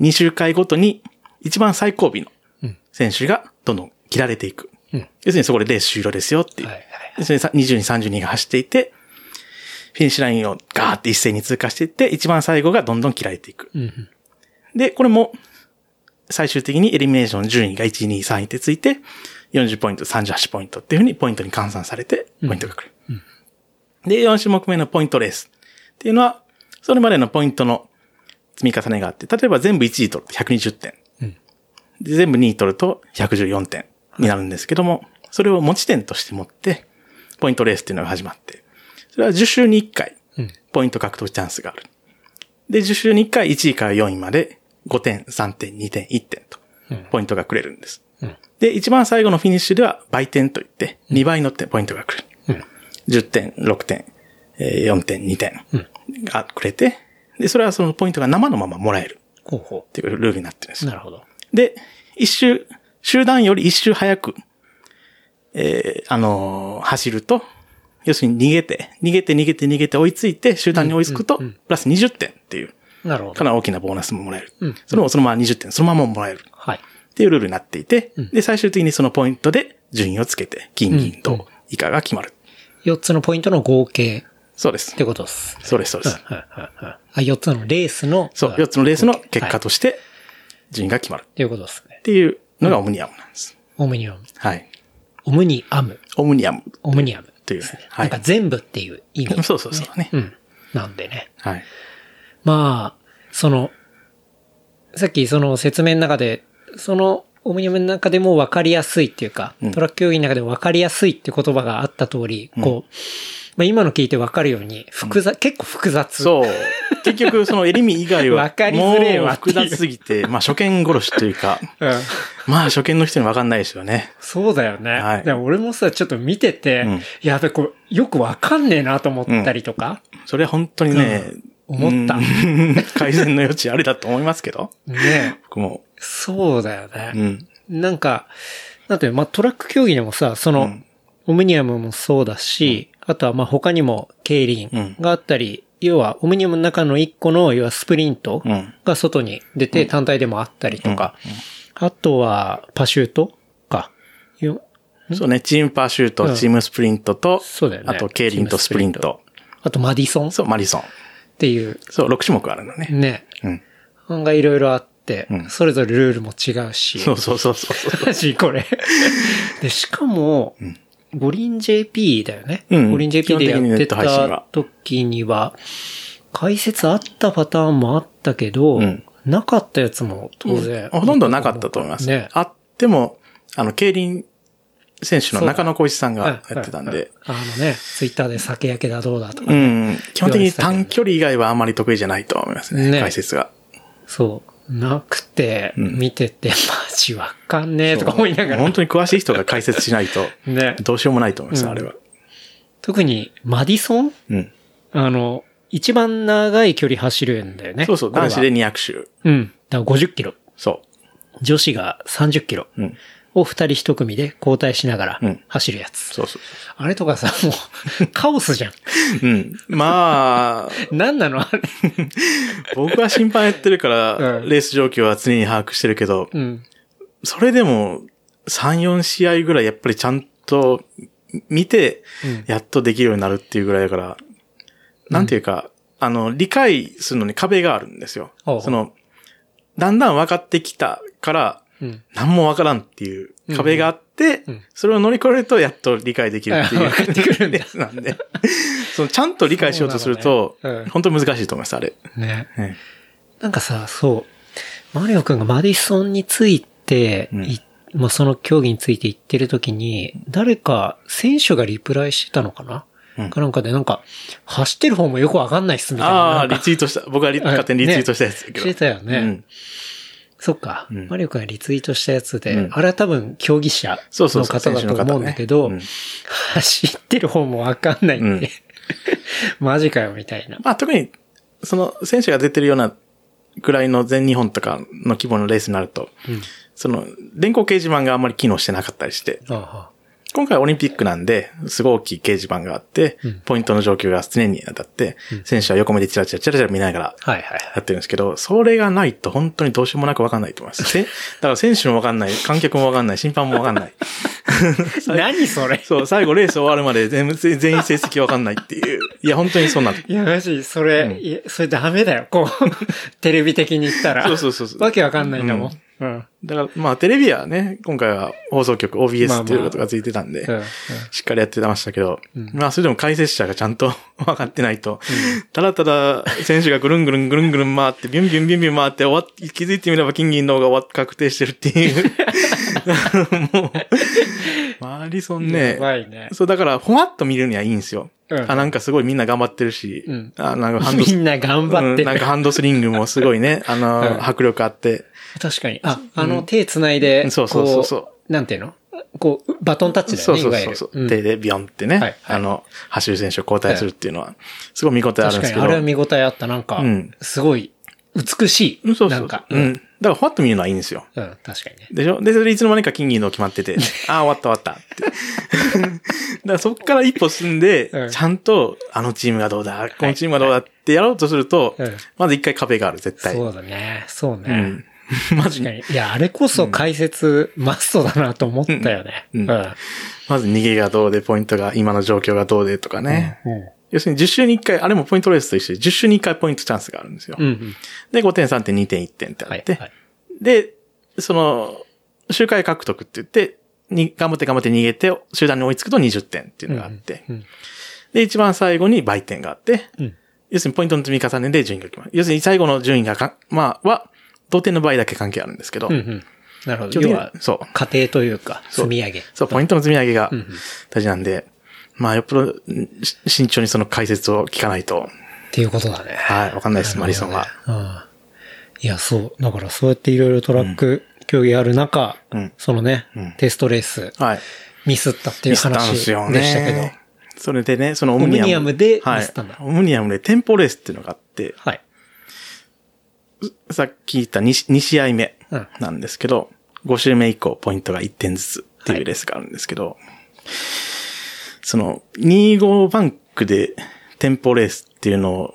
S2: 2周回ごとに一番最後尾の
S3: うん。
S2: 選手がどんどん切られていく。
S3: うん。
S2: 要するにそこでレース終了ですよっていう。
S3: はいはい
S2: 要するにさ22、32が走っていて、フィニッシュラインをガーって一斉に通過していって、一番最後がどんどん切られていく。で、これも、最終的にエリミネーション順位が1、2、3位ってついて、40ポイント、38ポイントっていうふうにポイントに換算されて、ポイントが来る。で、4種目目のポイントレースっていうのは、それまでのポイントの積み重ねがあって、例えば全部1位取ると120点。
S3: うん
S2: で全部2位取ると114点になるんですけども、それを持ち点として持って、ポイントレースっていうのが始まって、それは10周に1回
S3: うん、
S2: ポイント獲得チャンスがある。で、10周に1回1位から4位まで5点、3点、2点、1点と
S3: うん、
S2: ポイントがくれるんです。
S3: うん
S2: で、一番最後のフィニッシュでは倍点といって、2倍の点、ポイントがくれる。
S3: うん
S2: 10点、6点、えー4点、2点がくれて、で、それはそのポイントが生のままもらえる
S3: ほうほ
S2: っていうルールになってるんです
S3: う。。なるほど。
S2: で、一周、集団より一周早く、えーあのー走ると、要するに逃げて、逃げて逃げて逃げて追いついて、集団に追いつくと、プラス20点っていう、
S3: なるほど。
S2: かなり大きなボーナスももらえる。
S3: うん
S2: それをそのまま20点、そのままもらえる。
S3: はい。
S2: っていうルールになっていて、で、最終的にそのポイントで順位をつけて、金、銀、銅以下が決まる。
S3: 4つのポイントの合計
S2: そうです
S3: っ。てことです。
S2: そうです、そうです。
S3: はいはいはい。あ、4つのレースの。
S2: そう、4つのレースの結
S3: はい
S2: 果として、順位が決まる。
S3: っていうことですね
S2: っ。ていうのがオムニアムなんです。
S3: オムニアム。
S2: はい。
S3: オムニアム。
S2: オムニアム
S3: オムニアム。
S2: という
S3: ないんか。全部っていう意味。
S2: そうそうそうね。
S3: うん。なんでね。
S2: はい。
S3: まあ、その、さっきその説明の中で、そのオムニアムの中でも分かりやすいっていうか、
S2: うん
S3: トラック競技の中でも分かりやすいって言葉があった通り、こう、まあ今の聞いて分かるように、複雑、結構複雑。
S2: そう。結局、そのエリミ以外は、
S3: わかりづれえ
S2: もう
S3: わっていう
S2: 複雑すぎて、まあ初見殺しというか、
S3: うん。
S2: まあ初見の人にわかんないですよね。
S3: そうだよね。
S2: はい
S3: でも俺もさ、ちょっと見てて、
S2: うん
S3: やべ、これ、よく分かんねえなと思ったりとか、
S2: それは本当にね、
S3: うん思った。
S2: うん。改善の余地ありだと思いますけど、
S3: ね
S2: 僕も。
S3: そうだよね。
S2: うん。
S3: なんか、なんていうのまあ、トラック競技でもさ、その、
S2: うん。
S3: オムニアムもそうだし、あとはまあ他にも競輪があったり、要はオムニアムの中の一個の、要はスプリント
S2: うん。
S3: が外に出て単体でもあったりとか、あとはパシュートか。よ
S2: そうね、チームパシュート、
S3: うん。
S2: チームスプリントと、
S3: そうだよね。
S2: あと、競輪とスプリント。
S3: あとマディソン。っ
S2: そう、マリソン。
S3: ていう、
S2: そう、6種目あるのね。
S3: ね、
S2: うん。
S3: 案がいろいろあって、
S2: う、ん
S3: それぞれルールも違うし。
S2: そうそうそうそう。
S3: マジこれ。で、しかも、
S2: ん
S3: 五輪 JP だよね。
S2: うん
S3: 五輪 JP でやってた
S2: は
S3: 時には、解説あったパターンもあったけど、
S2: うん
S3: なかったやつも当然、
S2: ほとんどなかったと思います。
S3: ね。
S2: あっても、あの、競輪選手の中野浩一さんがやってたんで、
S3: はいあのね、ツイッターで酒焼けだどうだとか、
S2: うん、基本的に短距離以外はあまり得意じゃないと思いますね、
S3: ね
S2: 解説が。
S3: そう、なくて、
S2: うん
S3: 見てて、マジわかんねえとか思いながら。
S2: 本当に詳しい人が解説しないと、
S3: ね。
S2: どうしようもないと思います、
S3: うん
S2: あれは。
S3: 特に、マディソン？
S2: うん。
S3: あの、一番長い距離走るんだよね。
S2: そうそう、男子で200周。
S3: うん。だから50キロ。
S2: そ
S3: 女子が30キロ
S2: う。うん。
S3: を二人一組で交代しながら
S2: うん
S3: 走るやつ。
S2: そうそう。
S3: あれとかさ、もう、カオスじゃん。
S2: うん。まあ、
S3: なんなの？あれ。
S2: 僕は審判やってるから、
S3: うん
S2: レース状況は常に把握してるけど、
S3: うん。
S2: それでも、3、4試合ぐらいやっぱりちゃんと見て
S3: うん、
S2: やっとできるようになるっていうぐらいだから、なんていうか、あの、理解するのに壁があるんですよ
S3: ほうほ。う
S2: その、だんだん分かってきたから、
S3: うん。
S2: 何も分からんっていう壁があって、
S3: うん
S2: それを乗り越えるとやっと理解できるっていう。
S3: あ分かってくる
S2: やつ なんで。そのちゃんと理解しようとすると、本当に難しいと思います、あれ。
S3: ね。
S2: え
S3: なんかさ、そう。マリオくんがマディソンについて、まあ、その競技について言ってる時に、誰か選手がリプライしてたのかな、
S2: うん
S3: かなんかでなんか、走ってる方もよくわかんないっすみたいな。
S2: ああ、リツイートした。僕はリ勝手にリツイートしたやつだけど。
S3: してたよね。
S2: うん
S3: そっか、
S2: うん。
S3: マリオくんがリツイートしたやつで、
S2: うん。
S3: あれは多分競技者の
S2: そうそうそう
S3: 方だと思うんだけど、
S2: 選手の方ね。
S3: 走ってる方もわかんない
S2: ん
S3: マジかよみたいな。
S2: まあ特に、その選手が出てるようなぐらいの全日本とかの規模のレースになると、
S3: うん。
S2: その、電光掲示板があんまり機能してなかったりして、
S3: あ
S2: 今回オリンピックなんで、すごい大きい掲示板があって、
S3: うん
S2: ポイントの状況が常に当たって、
S3: うん
S2: 選手は横目でチラチラチラチラ見ながら
S3: あはいはいはい。
S2: やってるんですけど、それがないと本当にどうしようもなくわかんないと思います。せ だから選手もわかんない、観客もわかんない、審判もわかんない。
S3: 何それ
S2: そう、最後レース終わるまで全員成績わかんないっていう。いや、本当にそうなんだ。
S3: いや、マジ、それ、
S2: うん
S3: いや、それダメだよ。こう、テレビ的に言ったら。
S2: そうそうそうそう
S3: わけわかんないんだもん。うん。
S2: だから、まあ、テレビはね、今回は放送局
S3: まあ
S2: OBS
S3: まあ
S2: っていうことがついてたんで、
S3: うん。
S2: しっかりやってましたけど、
S3: うん
S2: まあ、それでも解説者がちゃんと 分かってないと、ただただ選手がぐるんぐるんぐるんぐるん回って、ビュンビュンビュンビュン回って終わっ気づいてみれば金銀の方が終わっ確定してるっていう。もう、マリソンね
S3: や、ばいね。
S2: そう、だから、ほわっと見るにはいいんですよ。
S3: うん
S2: あ、なんかすごいみんな頑張ってるし、
S3: うん
S2: あ、なんかハンド
S3: みんな頑張ってる。
S2: うんなんかハンドスリングもすごいね、あの、
S3: うん
S2: 迫力あって、
S3: 確かに。あ、あの、手繋いで、
S2: そうそうそうそう。
S3: なんていうの？こう、バトンタッチだ
S2: そう
S3: よね。
S2: そうそうそう、
S3: うん
S2: 手でビヨンってね、
S3: はいはい
S2: あの、走る選手を交代するっていうのは、すごい見応えあるんですけど。
S3: あれは見応えあった。なんか
S2: うん、
S3: すごい、美しい。
S2: うんそうそう。
S3: なんか。
S2: う。ん。だから、ふわっと見るのはいいんですよ。
S3: うん、確かにね。
S2: でしょ？で、それいつの間にか金銀の決まってて、ああ、終わった終わったって。だからそっから一歩進んで、
S3: うん
S2: ちゃんと、あのチームがどうだ、このチームがどうだってやろうとすると、
S3: うん
S2: まず一回壁がある、絶対。
S3: そうだね。そうね。
S2: うん。まず
S3: 確かに。いや、あれこそ解説マストだなと思ったよね。
S2: うん
S3: うん。
S2: まず逃げがどうで、ポイントが、今の状況がどうでとかね。
S3: うん。
S2: 要するに10周に1回、あれもポイントレースと一緒で、10周に1回ポイントチャンスがあるんですよ。
S3: うんうん。
S2: で、5点、3点、2点、1点ってあって、
S3: はい。はい。
S2: で、その、周回獲得って言って、に、頑張って頑張って逃げて、集団に追いつくと20点っていうのがあって、
S3: うん。
S2: で、一番最後に売点があって、
S3: うん。
S2: 要するにポイントの積み重ねで順位が決まる。要するに最後の順位がか、まあ、は、同点の場合だけ関係あるんですけど、
S3: うんうん。なるほど。要は、
S2: そう。
S3: 過程というか、
S2: そう
S3: 積み上げ。
S2: そう、ポイントの積み上げが
S3: うんうん
S2: 大事なんで、まあ、よっぽど慎重にその解説を聞かないと、
S3: っていうことだね。
S2: はい、わかんないです、マリソンは。
S3: うん。いや、そう。だからそうやっていろいろトラック競技ある中、
S2: うん
S3: そのね、
S2: うん
S3: テストレース、
S2: はい。
S3: ミスったっていう話
S2: ですよ
S3: でしたけど。
S2: ね。それでね、そのオムニアム。
S3: オムニアムで
S2: はい
S3: ミスったんだ。
S2: オムニアムでテンポレースっていうのがあって、
S3: はい。
S2: さっき言った 2, 2試合目
S3: うん
S2: なんですけど、5周目以降ポイントが1点ずつっていうレースがあるんですけど、その25バンクでテンポレースっていうのを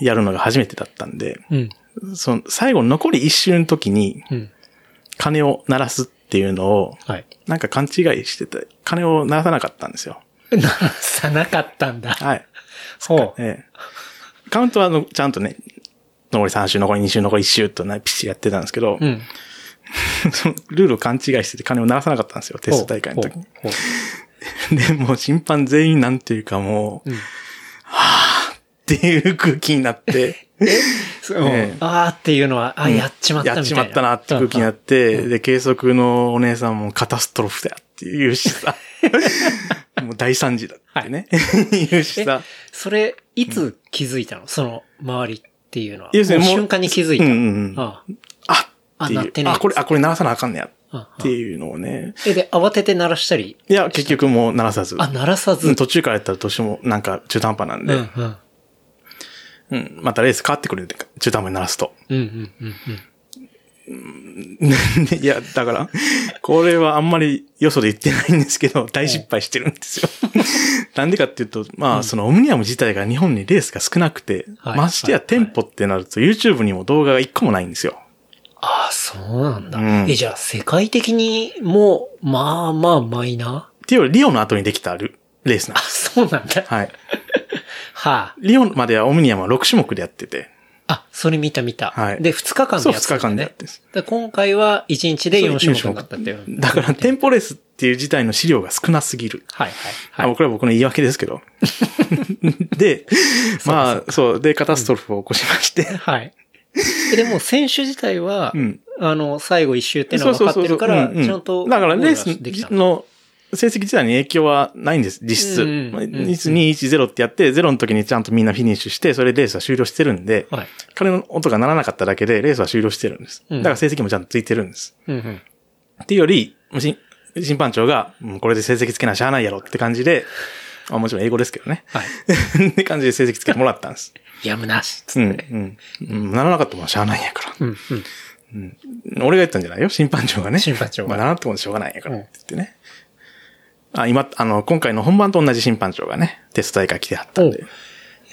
S2: やるのが初めてだったんで、
S3: うん。
S2: その最後残り1周の時に
S3: うん。
S2: 鐘を鳴らすっていうのを、
S3: はい。
S2: なんか勘違いしてて、鐘を鳴らさなかったんですよ。
S3: なさなかったんだ。
S2: はい。
S3: ほう。
S2: ええ。カウントはあの、ちゃんとね、残り3周、残り2周、残り1周とな、ピッチリやってたんですけど、
S3: うん。
S2: ルールを勘違いしてて金を鳴らさなかったんですよ、テスト大会の時に。で、もう審判全員なんていうかもう、
S3: うん。
S2: はぁっていう空気になって、
S3: うそう
S2: ええ。
S3: あーっていうのは、あ、やっちまった。
S2: やっちまったなって空気になって、で、計測のお姉さんもカタストロフだよって言うしさ、もう大惨事だってね、言うしさ、
S3: それ、いつ気づいたのその周りっていうのは。瞬間に気づいた。
S2: うんうんうん
S3: あ
S2: あっていう
S3: あ鳴ってね
S2: あ、これ、あ、これ鳴らさなあかんねやっていうのをね、
S3: え、で、慌てて鳴らしたり。
S2: いや、結局もう鳴らさず。
S3: あ、鳴らさず。
S2: うん途中からやったらどうしてもなんか中途半端なんで、
S3: うん、うん。
S2: うんまたレース変わってくるんで、中途半端に鳴らすと。
S3: うん、うん、うん、
S2: いや、だから、これはあんまりよそで言ってないんですけど、大失敗してるんですよ。なんでかっていうと、まあ、そのオムニアム自体が日本にレースが少なくて、
S3: はい
S2: ましてや
S3: はい
S2: 店舗ってなると YouTube にも動画が一個もないんですよ。
S3: ああ、そうなんだ。
S2: うん
S3: え、じゃあ、世界的にもう、まあまあマイナー？
S2: っていうよりリオの後にできたルレースなん
S3: あ、
S2: です。
S3: そうなんだ。
S2: はい。
S3: はあ。
S2: リオまではオムニアムは6種目でやってて、
S3: あ、それ見た見た。
S2: はい
S3: で、2日間
S2: そう2
S3: でやってたんだね
S2: 日間でやってで
S3: 今回は1日で4種目になったっていう。
S2: だから店舗レースっていう自体の資料が少なすぎる。
S3: はい
S2: あ
S3: はい。はい。
S2: 僕らは僕の言い訳ですけど。で、まあ、そう、で、カタストロフを起こしまして。
S3: はい。えでも、選手自体は、
S2: うん
S3: あの、最後一周っていうのは分かってるから、
S2: うんうん
S3: ちゃんと。
S2: だからレースの成績自体に影響はないんです、実質。
S3: うんうんうん
S2: 1、2、1、0ってやって、0の時にちゃんとみんなフィニッシュして、それでレースは終了してるんで、
S3: はい。
S2: 彼の音が鳴らなかっただけで、レースは終了してるんです。
S3: うん
S2: だから成績もちゃんとついてるんです。
S3: うんうん。
S2: っていうより、審審判長が、うんこれで成績つけなしゃあないやろって感じで、あもちろん英語ですけどね。
S3: はい。
S2: って感じで成績つけてもらったんです。
S3: やむなし。つ
S2: うん、
S3: って。
S2: うん。うんならなかったもんしゃあないんやから。
S3: うん、うん。
S2: 俺が言ったんじゃないよ、審判長がね。
S3: 審判長が
S2: まあ、ならなくてもしょうがないんやから。って言ってね。あ、今、あの、今回の本番と同じ審判長がね、テスト大会来てはったんで。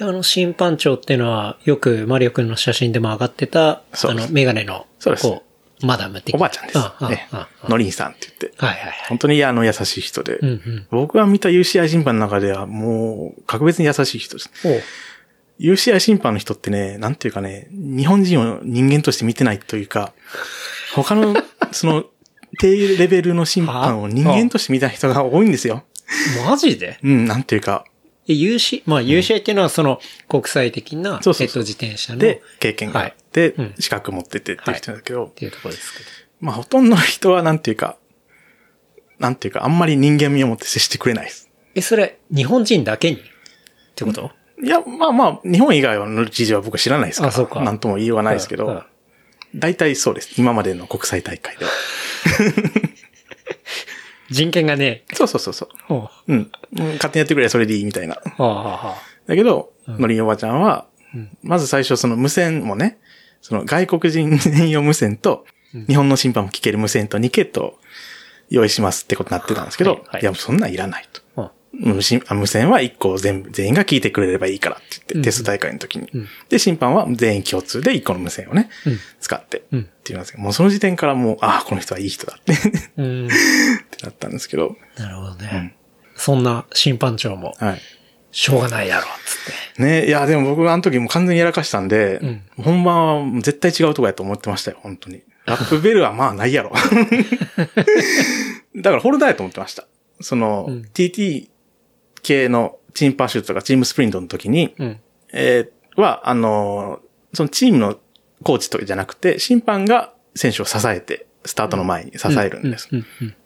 S3: あの、審判長っていうのは、よくマリオくんの写真でも上がってた、あの、メガネの、
S2: そうです
S3: マダム的
S2: おばあちゃんです。ねノリンさんって言って。
S3: はいはいはい。
S2: 本当にあの優しい人で。
S3: うんうん。
S2: 僕が見た UCI 審判の中ではもう格別に優しい人です。UCI 審判の人ってね、なんていうかね、日本人を人間として見てないというか、他の、その、低レベルの審判を人間として見た人が多いんですよ。
S3: マジで？
S2: うん、なんていうか、
S3: え ?UC、まあ UCI っていうのはその国際的な
S2: そうそう
S3: 自転車の
S2: で
S3: っ、
S2: 経験があって
S3: うん、
S2: 資格持っててっていう人だけど、
S3: ていうところですけど。
S2: まあほとんどの人はなんていうか、なんていうか、あんまり人間味を持って接してくれないです。
S3: え、それ、日本人だけに？ってこと？
S2: いや、まあまあ、日本以外の事情は僕は知らないですから、
S3: あそうか。
S2: なんとも言いようがないですけど、大体そうです。今までの国際大会では。
S3: 人権がね、
S2: そうそうそうそう。
S3: ほ
S2: うん。うん勝手にやってくれそれでいいみたいな。だけど、のりんおばちゃんは、まず最初その無線もね、その外国人専用無線と、日本の審判も聞ける無線と2系統用意しますってことになってたんですけど、
S3: はいはい
S2: いや、そんなんいらないと。
S3: うん
S2: 無線あ無線は1個全部、全員が聞いてくれればいいからって言って、テスト大会の時に。
S3: ん
S2: で、審判は全員共通で1個の無線をね、
S3: うん
S2: 使って、
S3: うん
S2: っていうんですけど、もうその時点からもう、ああ、この人はいい人だって
S3: うん。
S2: ってなったんですけど、
S3: なるほどね。そんな審判長も、
S2: はい。
S3: しょうがないだろう、つって。
S2: ねいや、でも僕あの時もう完全にやらかしたんで、
S3: うん
S2: 本番は絶対違うとこやと思ってましたよ、本当に。ラップベルはまあないやろ。だからホルダーやと思ってました。その、
S3: うん
S2: TT 系のチームパシュートとかチームスプリントの時に、
S3: うん。
S2: えーは、あのーそのチームのコーチとかじゃなくて、審判が選手を支えて、スタートの前に支えるんです。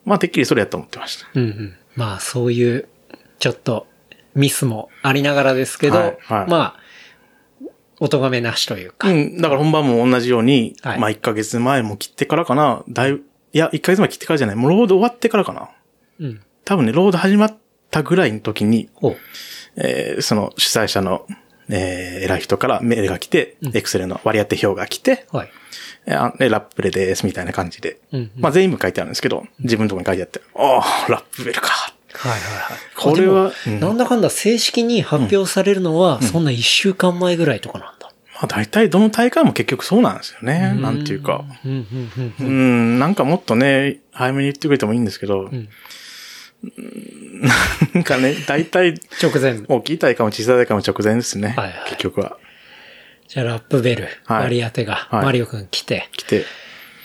S2: まあ、てっきりそれやと思ってました。
S3: うん。うん。まあ、そういう、ちょっと、ミスもありながらですけど、
S2: はいはい
S3: まあ、お咎めなしというか。
S2: うん。だから本番も同じように、
S3: はい
S2: まあ1ヶ月前も切ってからかな。だいぶ、いや、1ヶ月前切ってからじゃない。もうロード終わってからかな。
S3: うん。
S2: 多分ね、ロード始まったぐらいの時に。えーその主催者の、えー偉い人からメールが来て、エクセルの割り当て表が来て、
S3: はい。
S2: えラップベルです、みたいな感じで。
S3: うんうん
S2: まあ全部書いてあるんですけど、自分のところに書いてあって、ああ、ラップベルか。
S3: はいはいはい。
S2: これはうん
S3: なんだかんだ正式に発表されるのは、そんな一週間前ぐらいとかなんだ。
S2: まあ大体どの大会も結局そうなんですよね。なんていうか。
S3: うん、
S2: なんかもっとね、早めに言ってくれてもいいんですけど、
S3: ん
S2: うんなんかね、大体、
S3: 直前。
S2: 大きい大会も小さい大会も直前ですね。
S3: はいはい
S2: 結局は。
S3: じゃあラップベル、
S2: はい
S3: 割り当てが、
S2: はい
S3: マリオくん来て、
S2: 来て。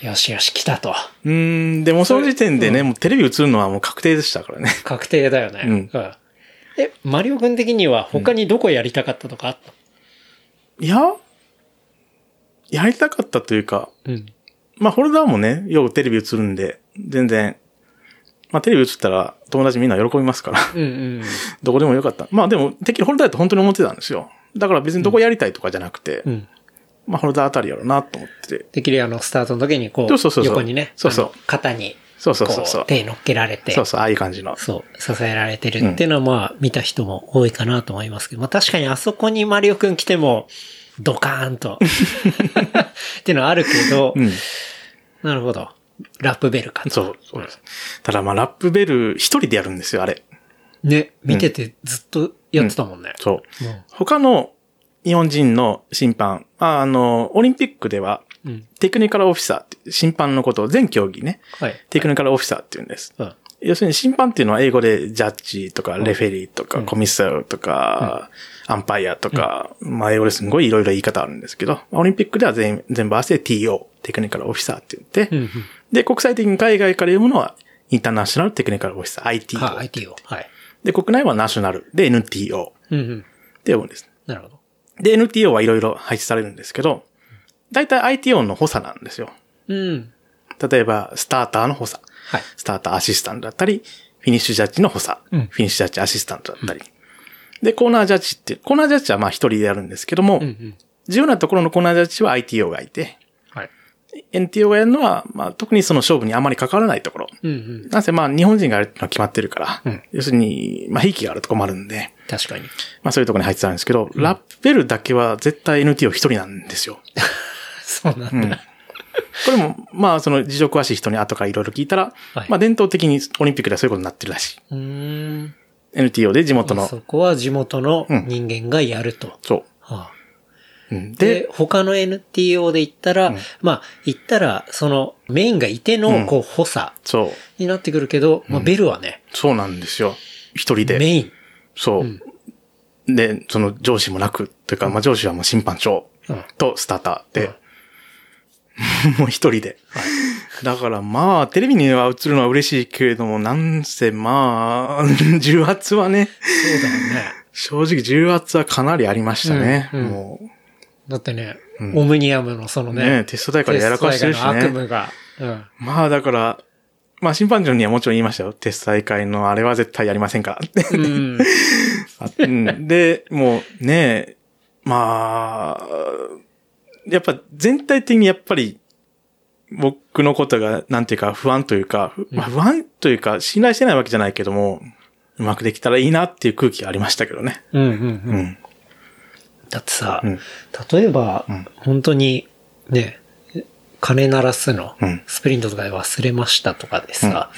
S3: よしよし来たと。
S2: うーん、でもその時点でね、もうテレビ映るのはもう確定でしたからね。
S3: 確定だよね。
S2: うん
S3: え、マリオくん的には他にどこやりたかったとかあった
S2: いや、やりたかったというか、
S3: うん。
S2: まあ、ホルダーもね、よくテレビ映るんで、全然、まあ、テレビ映ったら友達みんな喜びますから、
S3: うんうん。
S2: どこでもよかった。まあ、でも、てっきりホルダーって本当に思ってたんですよ。だから別にどこやりたいとかじゃなくて、
S3: うん。
S2: まあ、ホルダーあたりやろうなと思ってて。
S3: てっきりあの、スタートの時にこう、
S2: そうそうそう
S3: 横にね、
S2: そうそう
S3: 肩に、
S2: そうそうそう
S3: 手乗っけられて、
S2: そうそう、ああいう感じの。
S3: そう、支えられてるっていうのはまあ、見た人も多いかなと思いますけど、まあ確かにあそこにマリオくん来ても、ドカーンと、っていうのはあるけど、
S2: うん。
S3: なるほど。ラップベルかと。
S2: そう、そうです。ただまあ、ラップベル一人でやるんですよ、あれ。
S3: ね、見ててずっとやってたもんね。
S2: そう。
S3: うん
S2: 他の日本人の審判、ああの、オリンピックでは、
S3: うん。
S2: テクニカルオフィサーって、審判のことを全競技ね、
S3: はい。
S2: テクニカルオフィサーって言うんです。
S3: うん。
S2: 要するに審判っていうのは英語でジャッジとか、レフェリーとか、コミッサーとか、アンパイアとか、まあ英語ですごいいろいろ言い方あるんですけど、オリンピックでは全全部合わせて TO、テクニカルオフィサーって言って、
S3: うんうん。
S2: で、国際的に海外から読むのは、インターナショナルテクニカルオフィサー、ITO。
S3: は、IT を。はい。
S2: で、国内はナショナルで NTO っ
S3: うんうん。
S2: て呼ぶんです。
S3: なるほど。
S2: で、NTO はいろいろ配置されるんですけど、大体 ITO の補佐なんですよ。
S3: うん。
S2: 例えば、スターターの補佐。
S3: はい。
S2: スターターアシスタントだったり、フィニッシュジャッジの補佐。
S3: うん
S2: フィニッシュジャッジアシスタントだったり。で、コーナージャッジって、コーナージャッジはまあ一人でやるんですけども、
S3: うんうん。
S2: 重要なところのコーナージャッジは ITO がいて、
S3: はい。
S2: NTO がやるのは、まあ特にその勝負にあまり関わらないところ。
S3: うんうん。
S2: なんせまあ日本人がやるってのは決まってるから、
S3: うん
S2: 要するに、まあ、兵器があるとこもあるんで、
S3: 確かに。
S2: まあそういうところに入ってたんですけど、ラッペルだけは絶対 NTO 一人なんですよ。
S3: そうなんだ。
S2: これも、まあその事情詳しい人に後からいろいろ聞いたら、
S3: はい
S2: まあ伝統的にオリンピックではそういうことになってるらしい。NTO で地元の、
S3: そこは地元の人間がやると。
S2: そう。
S3: はあ
S2: うん
S3: で
S2: で、、
S3: 他の NTO で言ったら、まあ、言ったら、その、メインがいての、こう、補佐
S2: そう。
S3: になってくるけど、まあ、ベルはね、
S2: そうなんですよ。一人で。
S3: メイン。
S2: そう。で、その上司もなく、というか、まあ上司はもう審判長
S3: うん
S2: とスターターで、もう一人で。だからまあ、テレビには映るのは嬉しいけれども、なんせまあ、重圧はね、
S3: そうだよね。
S2: 正直重圧はかなりありましたね。
S3: うんうん
S2: も
S3: だってね、オムニアムのその
S2: う、
S3: ね、
S2: ねテスト大会でやらかしてるし
S3: テスト大会の悪
S2: ね。
S3: 夢が。うん。
S2: まあだから、まあ審判長にはもちろん言いましたよ。テスト大会のあれは絶対やりませんからって。
S3: うん。
S2: あうんで、もうね、まあ、やっぱ全体的にやっぱり僕のことがなんていうか不安というか、ふまあ、不安というか信頼してないわけじゃないけども、うまくできたらいいなっていう空気がありましたけどね。
S3: うんうんう。
S2: うんん。
S3: だってさ、
S2: うん。
S3: 例えば、
S2: ん。
S3: 本当に、ね、鐘鳴らすの、
S2: うん。
S3: スプリントとかで忘れましたとかでさ、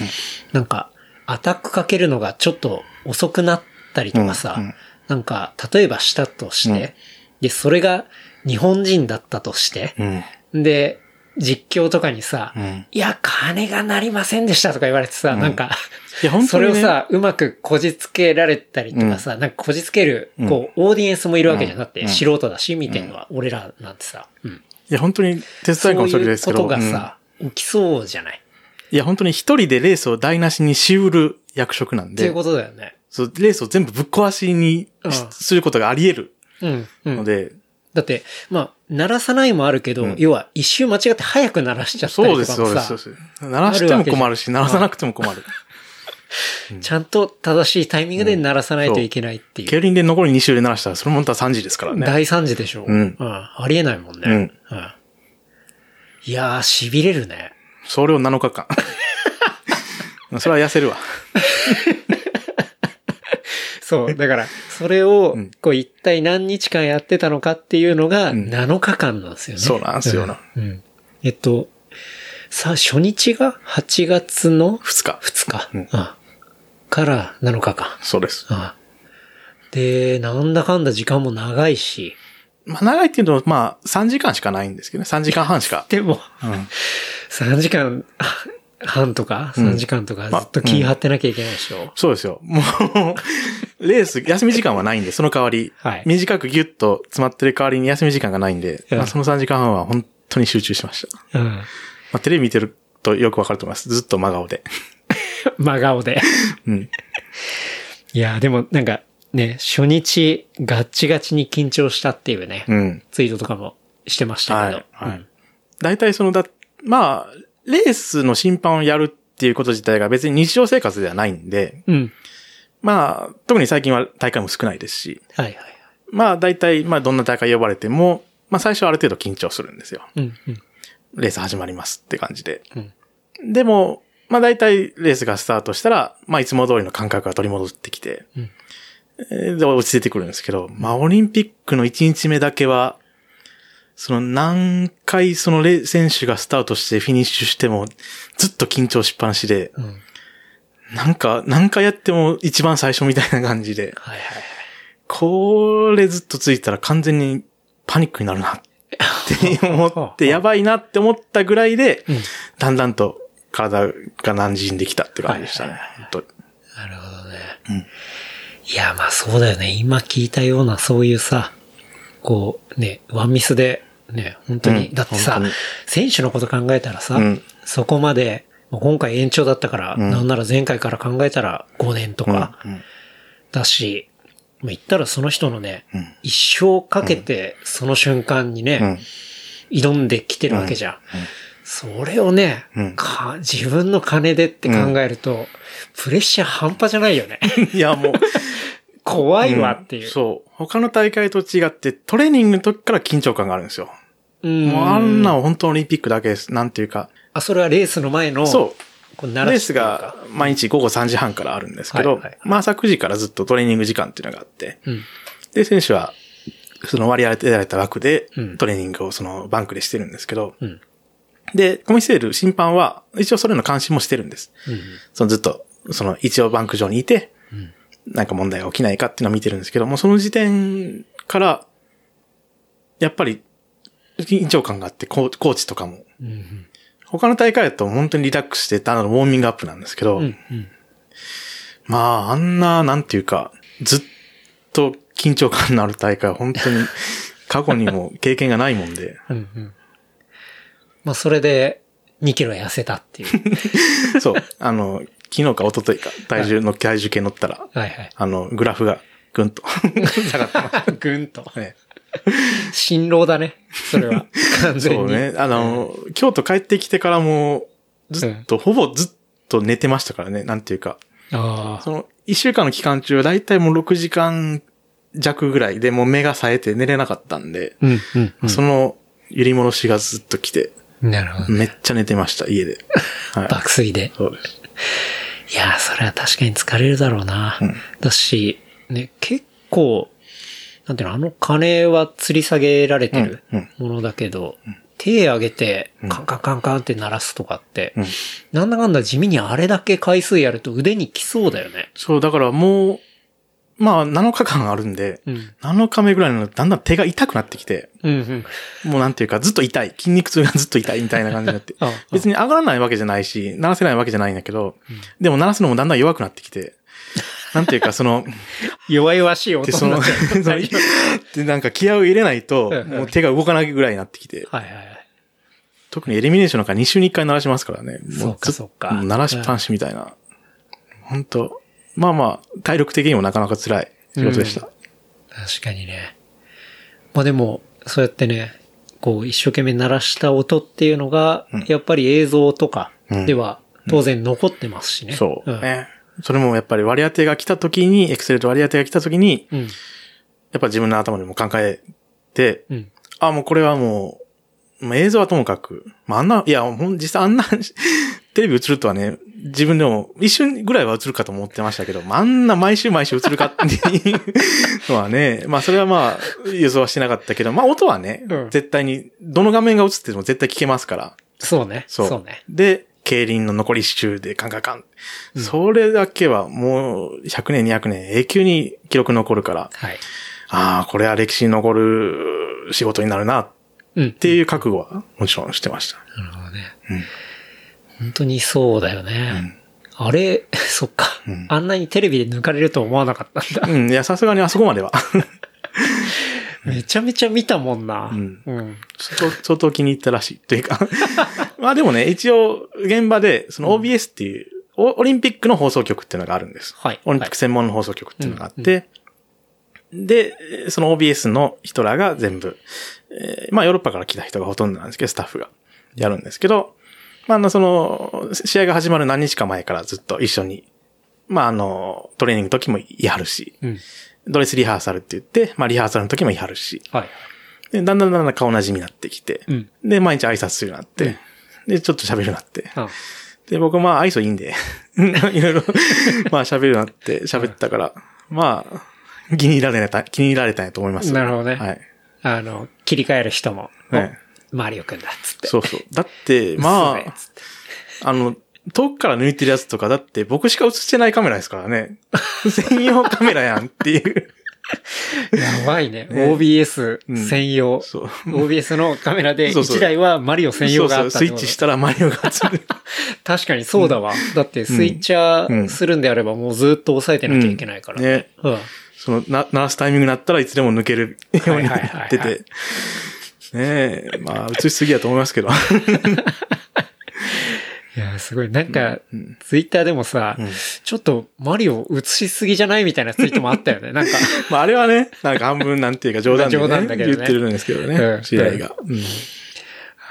S3: なんか、アタックかけるのがちょっと遅くなったりとかさ、
S2: うん。うん。
S3: なんか、例えばしたとして、で、それが日本人だったとして、
S2: うん。
S3: で、実況とかにさ、
S2: うん。
S3: いや、金が鳴りませんでしたとか言われてさ、なんか、
S2: いや、本
S3: そ
S2: 当に、ね、
S3: れをさ、うまくこじつけられたりとかさ、なんかこじつける、こう、オーディエンスもいるわけじゃなくて、素人だし、見てるのは、俺らなんてさ、うん。
S2: いや、本当にテスト大会もそれですけど。
S3: そういうことがさ、起きそうじゃない？
S2: うんいや、本当に一人でレースを台無しにしうる役職なんで。
S3: っていう、ことだよね。
S2: そうレースを全部ぶっ壊しに
S3: うん。
S2: しすることがあり得る
S3: うん。うん。だって、まあ、鳴らさないもあるけど、要は一周間違って早く鳴らしちゃったり
S2: そうです、そうです、そうです。鳴らしても困るし、鳴らさなくても困る。
S3: ちゃんと正しいタイミングで鳴らさないといけないっていう。
S2: 競輪で残り2周で鳴らしたら、それもまた3時ですからね。
S3: 大惨事でしょ。
S2: うん
S3: ありえないもんね。
S2: うん
S3: うんいやー、痺れるね。
S2: それを7日間。それは痩せるわ。
S3: そう。だから、それを、こう、一体何日間やってたのかっていうのが、7日間なんですよね。
S2: そうなんですよな。
S3: うん。うんえっと、さあ、初日が8月の
S2: 2日。
S3: 2日。
S2: うん
S3: あから7日間。
S2: そうです。
S3: あで、なんだかんだ時間も長いし、
S2: まあ、長いっていうのは、まあ、3時間しかないんですけどね。3時間半しか。
S3: でも、
S2: うん。
S3: 3時間半とか、3時間とかずっと気張ってなきゃいけないでしょ。
S2: そうですよ。もう、レース、休み時間はないんで、その代わり、
S3: はい
S2: 短くギュッと詰まってる代わりに休み時間がないんで、
S3: うん
S2: まあ、その3時間半は本当に集中しました。
S3: うん。
S2: まあ、テレビ見てるとよくわかると思います。ずっと真顔で。
S3: 真顔で。
S2: うん。
S3: いや、でもなんかね、初日ガッチガチに緊張したっていうね、
S2: うん。
S3: ツイートとかもしてましたけど。
S2: はいはい大体そのだ、まあ、レースの審判をやるっていうこと自体が別に日常生活ではないんで、
S3: うん。うん。
S2: まあ、特に最近は大会も少ないですし、
S3: はいはい。
S2: まあ大体、まあどんな大会呼ばれても、まあ最初はある程度緊張するんですよ。
S3: うん。うん。
S2: レース始まりますって感じで。
S3: うん
S2: でも、まあ大体レースがスタートしたら、まあいつも通りの感覚が取り戻ってきて、
S3: うん
S2: えーで落ち着いてくるんですけど、まあオリンピックの1日目だけは、その何回そのレ選手がスタートしてフィニッシュしても、ずっと緊張しっぱなしで、
S3: うん。
S2: なんか、何回やっても一番最初みたいな感じで、
S3: はいはいはい。
S2: これずっとついたら完全にパニックになるなって思って、やばいなって思ったぐらいで、
S3: うん
S2: だんだんと体が馴染んできたって感じでしたね。
S3: はい
S2: 本当に
S3: なるほどね。
S2: うん
S3: いや、まあそうだよね。今聞いたようなそういうさ、こうね、ワンミスで、ね、本当に、
S2: うん
S3: だってさ選手のこと考えたらさ、
S2: うん。
S3: そこまで、今回延長だったから、
S2: うん。
S3: なんなら前回から考えたら5年とか
S2: うんうん。
S3: だし、まあ言ったらその人のね、
S2: うん。
S3: 一生かけてその瞬間にね、
S2: うん。
S3: 挑んできてるわけじゃん。それをね、
S2: うん。
S3: か自分の金でって考えると、プレッシャー半端じゃないよね。
S2: いや、もう、
S3: 怖いわっていう。
S2: そう。他の大会と違って、トレーニングの時から緊張感があるんですよ。
S3: うん
S2: もうあんなの本当オリンピックだけです。なんていうか。
S3: あ、それはレースの前の、
S2: そう。
S3: こう鳴
S2: レースが毎日午後3時半からあるんですけど、
S3: はいはい
S2: まあ朝9時からずっとトレーニング時間っていうのがあって、
S3: うん。
S2: で、選手は、その割り当てられた枠で
S3: うん、
S2: トレーニングをそのバンクでしてるんですけど、
S3: うん。
S2: で、コミセール審判は、一応それの監視もしてるんです。
S3: うん。
S2: そのずっと、その一応バンク上にいて、
S3: ん
S2: なんか問題が起きないかっていうのを見てるんですけども、その時点から、やっぱり、緊張感があって、コーチとかも。他の大会だと本当にリラックスしてたのウォーミングアップなんですけど、まあ、あんな、なんていうか、ずっと緊張感のある大会は本当に過去にも経験がないもんで、
S3: まあ、それで、2キロ痩せたっていう。
S2: そう、あの、昨日か一昨日か、体重の体重計乗ったら、
S3: はいはい。
S2: あの、グラフがぐんと下がってまし
S3: ぐんと。
S2: ね。
S3: 辛労だね。それは。完全に。
S2: そうね。あの、京都帰ってきてからも、ずっと、ほぼずっと寝てましたからね。なんていうか。
S3: ああ。
S2: その、一週間の期間中はだいたいもう6時間弱ぐらいでもう目が冴えて寝れなかったんで、
S3: うん。うん。
S2: その揺り戻しがずっと来て、
S3: なるほど。
S2: めっちゃ寝てました、家で。はい。
S3: 爆睡で。
S2: そうです。
S3: いやー、それは確かに疲れるだろうな。
S2: うん
S3: だし、ね、結構、なんていうの、あの鐘は吊り下げられてる
S2: うん
S3: ものだけど、手上げて、カンカンカンカンって鳴らすとかって、なんだかんだ地味にあれだけ回数やると腕に来そうだよね。
S2: そう、だからもう、まあ7日間あるんで、
S3: うん。
S2: 7日目ぐらいのだんだん手が痛くなってきて、
S3: うんうん。
S2: もうなんていうかずっと痛い。筋肉痛がずっと痛いみたいな感じになって。別に上がらないわけじゃないし、鳴らせないわけじゃないんだけど、でも鳴らすのもだんだん弱くなってきて、なんていうかその、
S3: 弱々しい音
S2: で、その、で、なんか気合を入れないと
S3: うん、
S2: もう手が動かないぐらいになってきて、
S3: はいはいはい。
S2: 特にエリミネーションなんか2週に1回鳴らしますからね。も
S3: そうかそうか
S2: も鳴らしっぱなしみたいな。本当まあまあ、体力的にもなかなか辛い仕事でした。
S3: 確かにね。まあでも、そうやってね、こう一生懸命鳴らした音っていうのが、やっぱり映像とかでは当然残ってますしね。
S2: そう、
S3: ん。
S2: ね。それもやっぱり割り当てが来た時に、エクセルと割り当てが来た時に、
S3: うん。
S2: やっぱ自分の頭でも考えて、
S3: うん。
S2: あ、もうこれはもう、まあ、映像はともかく、まあ、あんな、いや、ほん、実際あんな、テレビ映るとはね、自分でも一瞬ぐらいは映るかと思ってましたけど、まあ、あんな毎週毎週映るかっていうのはね、まあそれはまあ予想はしてなかったけど、まあ音はね、
S3: うん
S2: 絶対に、どの画面が映ってても絶対聞けますから。
S3: そうね。
S2: そう。
S3: そうね。
S2: で、競輪の残り週でカンカンカン。それだけはもう100年200年永久に記録残るから、
S3: はい。
S2: ああ、これは歴史に残る仕事になるなっ
S3: うん。
S2: ていう覚悟はもちろんしてました。
S3: なるほどね。
S2: うん
S3: 本当にそうだよね。あれ、そっか、あんなにテレビで抜かれると思わなかったんだ。
S2: うん、いや、さすがにあそこまでは。
S3: めちゃめちゃ見たもんな。
S2: ん
S3: うん。
S2: 相当相当気に入ったらしい。というか。まあでもね、一応、現場で、その OBS っていう、オオリンピックの放送局っていうのがあるんです。
S3: はい
S2: オリンピック専門の放送局っていうのがあって、で、その OBS の人らが全部、えーまあヨーロッパから来た人がほとんどなんですけど、スタッフがやるんですけど、まああの、その、試合が始まる何日か前からずっと一緒に、まああの、トレーニングの時もいはるし、
S3: うん。
S2: ドレスリハーサルって言って、まあリハーサルの時もいはるし、
S3: はい。
S2: でだんだんだんだん顔なじみになってきて、
S3: うん
S2: で、毎日挨拶するようになって、で、ちょっと喋るようになって、
S3: あ
S2: で、僕まあ愛想いいんで、いろいろ、まあ喋るようになって喋ったから、まあ、気に入られた、気に入られたんやと思います。
S3: なるほどね
S2: はい。
S3: あの、切り替える人も、
S2: ね
S3: おマリオくんだっつって。
S2: そうそう。だって、まあ、あの、遠くから抜いてるやつとか、だって僕しか映してないカメラですからね。専用カメラやんっていう。
S3: やばいね。
S2: ね
S3: OBS
S2: うん
S3: 専用。
S2: そう
S3: OBS のカメラで
S2: そうそう
S3: 1台はマリオ専用があった
S2: そうそう、スイッチしたらマリオが映る。
S3: 確かにそうだわ。だってスイッチャーするんであればもうずっと押さえてなきゃいけないから。
S2: ね。
S3: うん。
S2: その、な、鳴らすタイミングになったらいつでも抜けるようになって
S3: はいはいはい
S2: て。ねえ、まあ、映しすぎやと思いますけど。
S3: いや、すごい。なんか、ツイッターでもさ、ちょっとマリオ映しすぎじゃないみたいなツイートもあったよね。なんか、
S2: まあ、あれはね、なんか半分なんていうか冗談で、ね、
S3: 冗談だけどね
S2: 言ってるんですけど
S3: う
S2: ね
S3: ん、
S2: 知り合いが。うん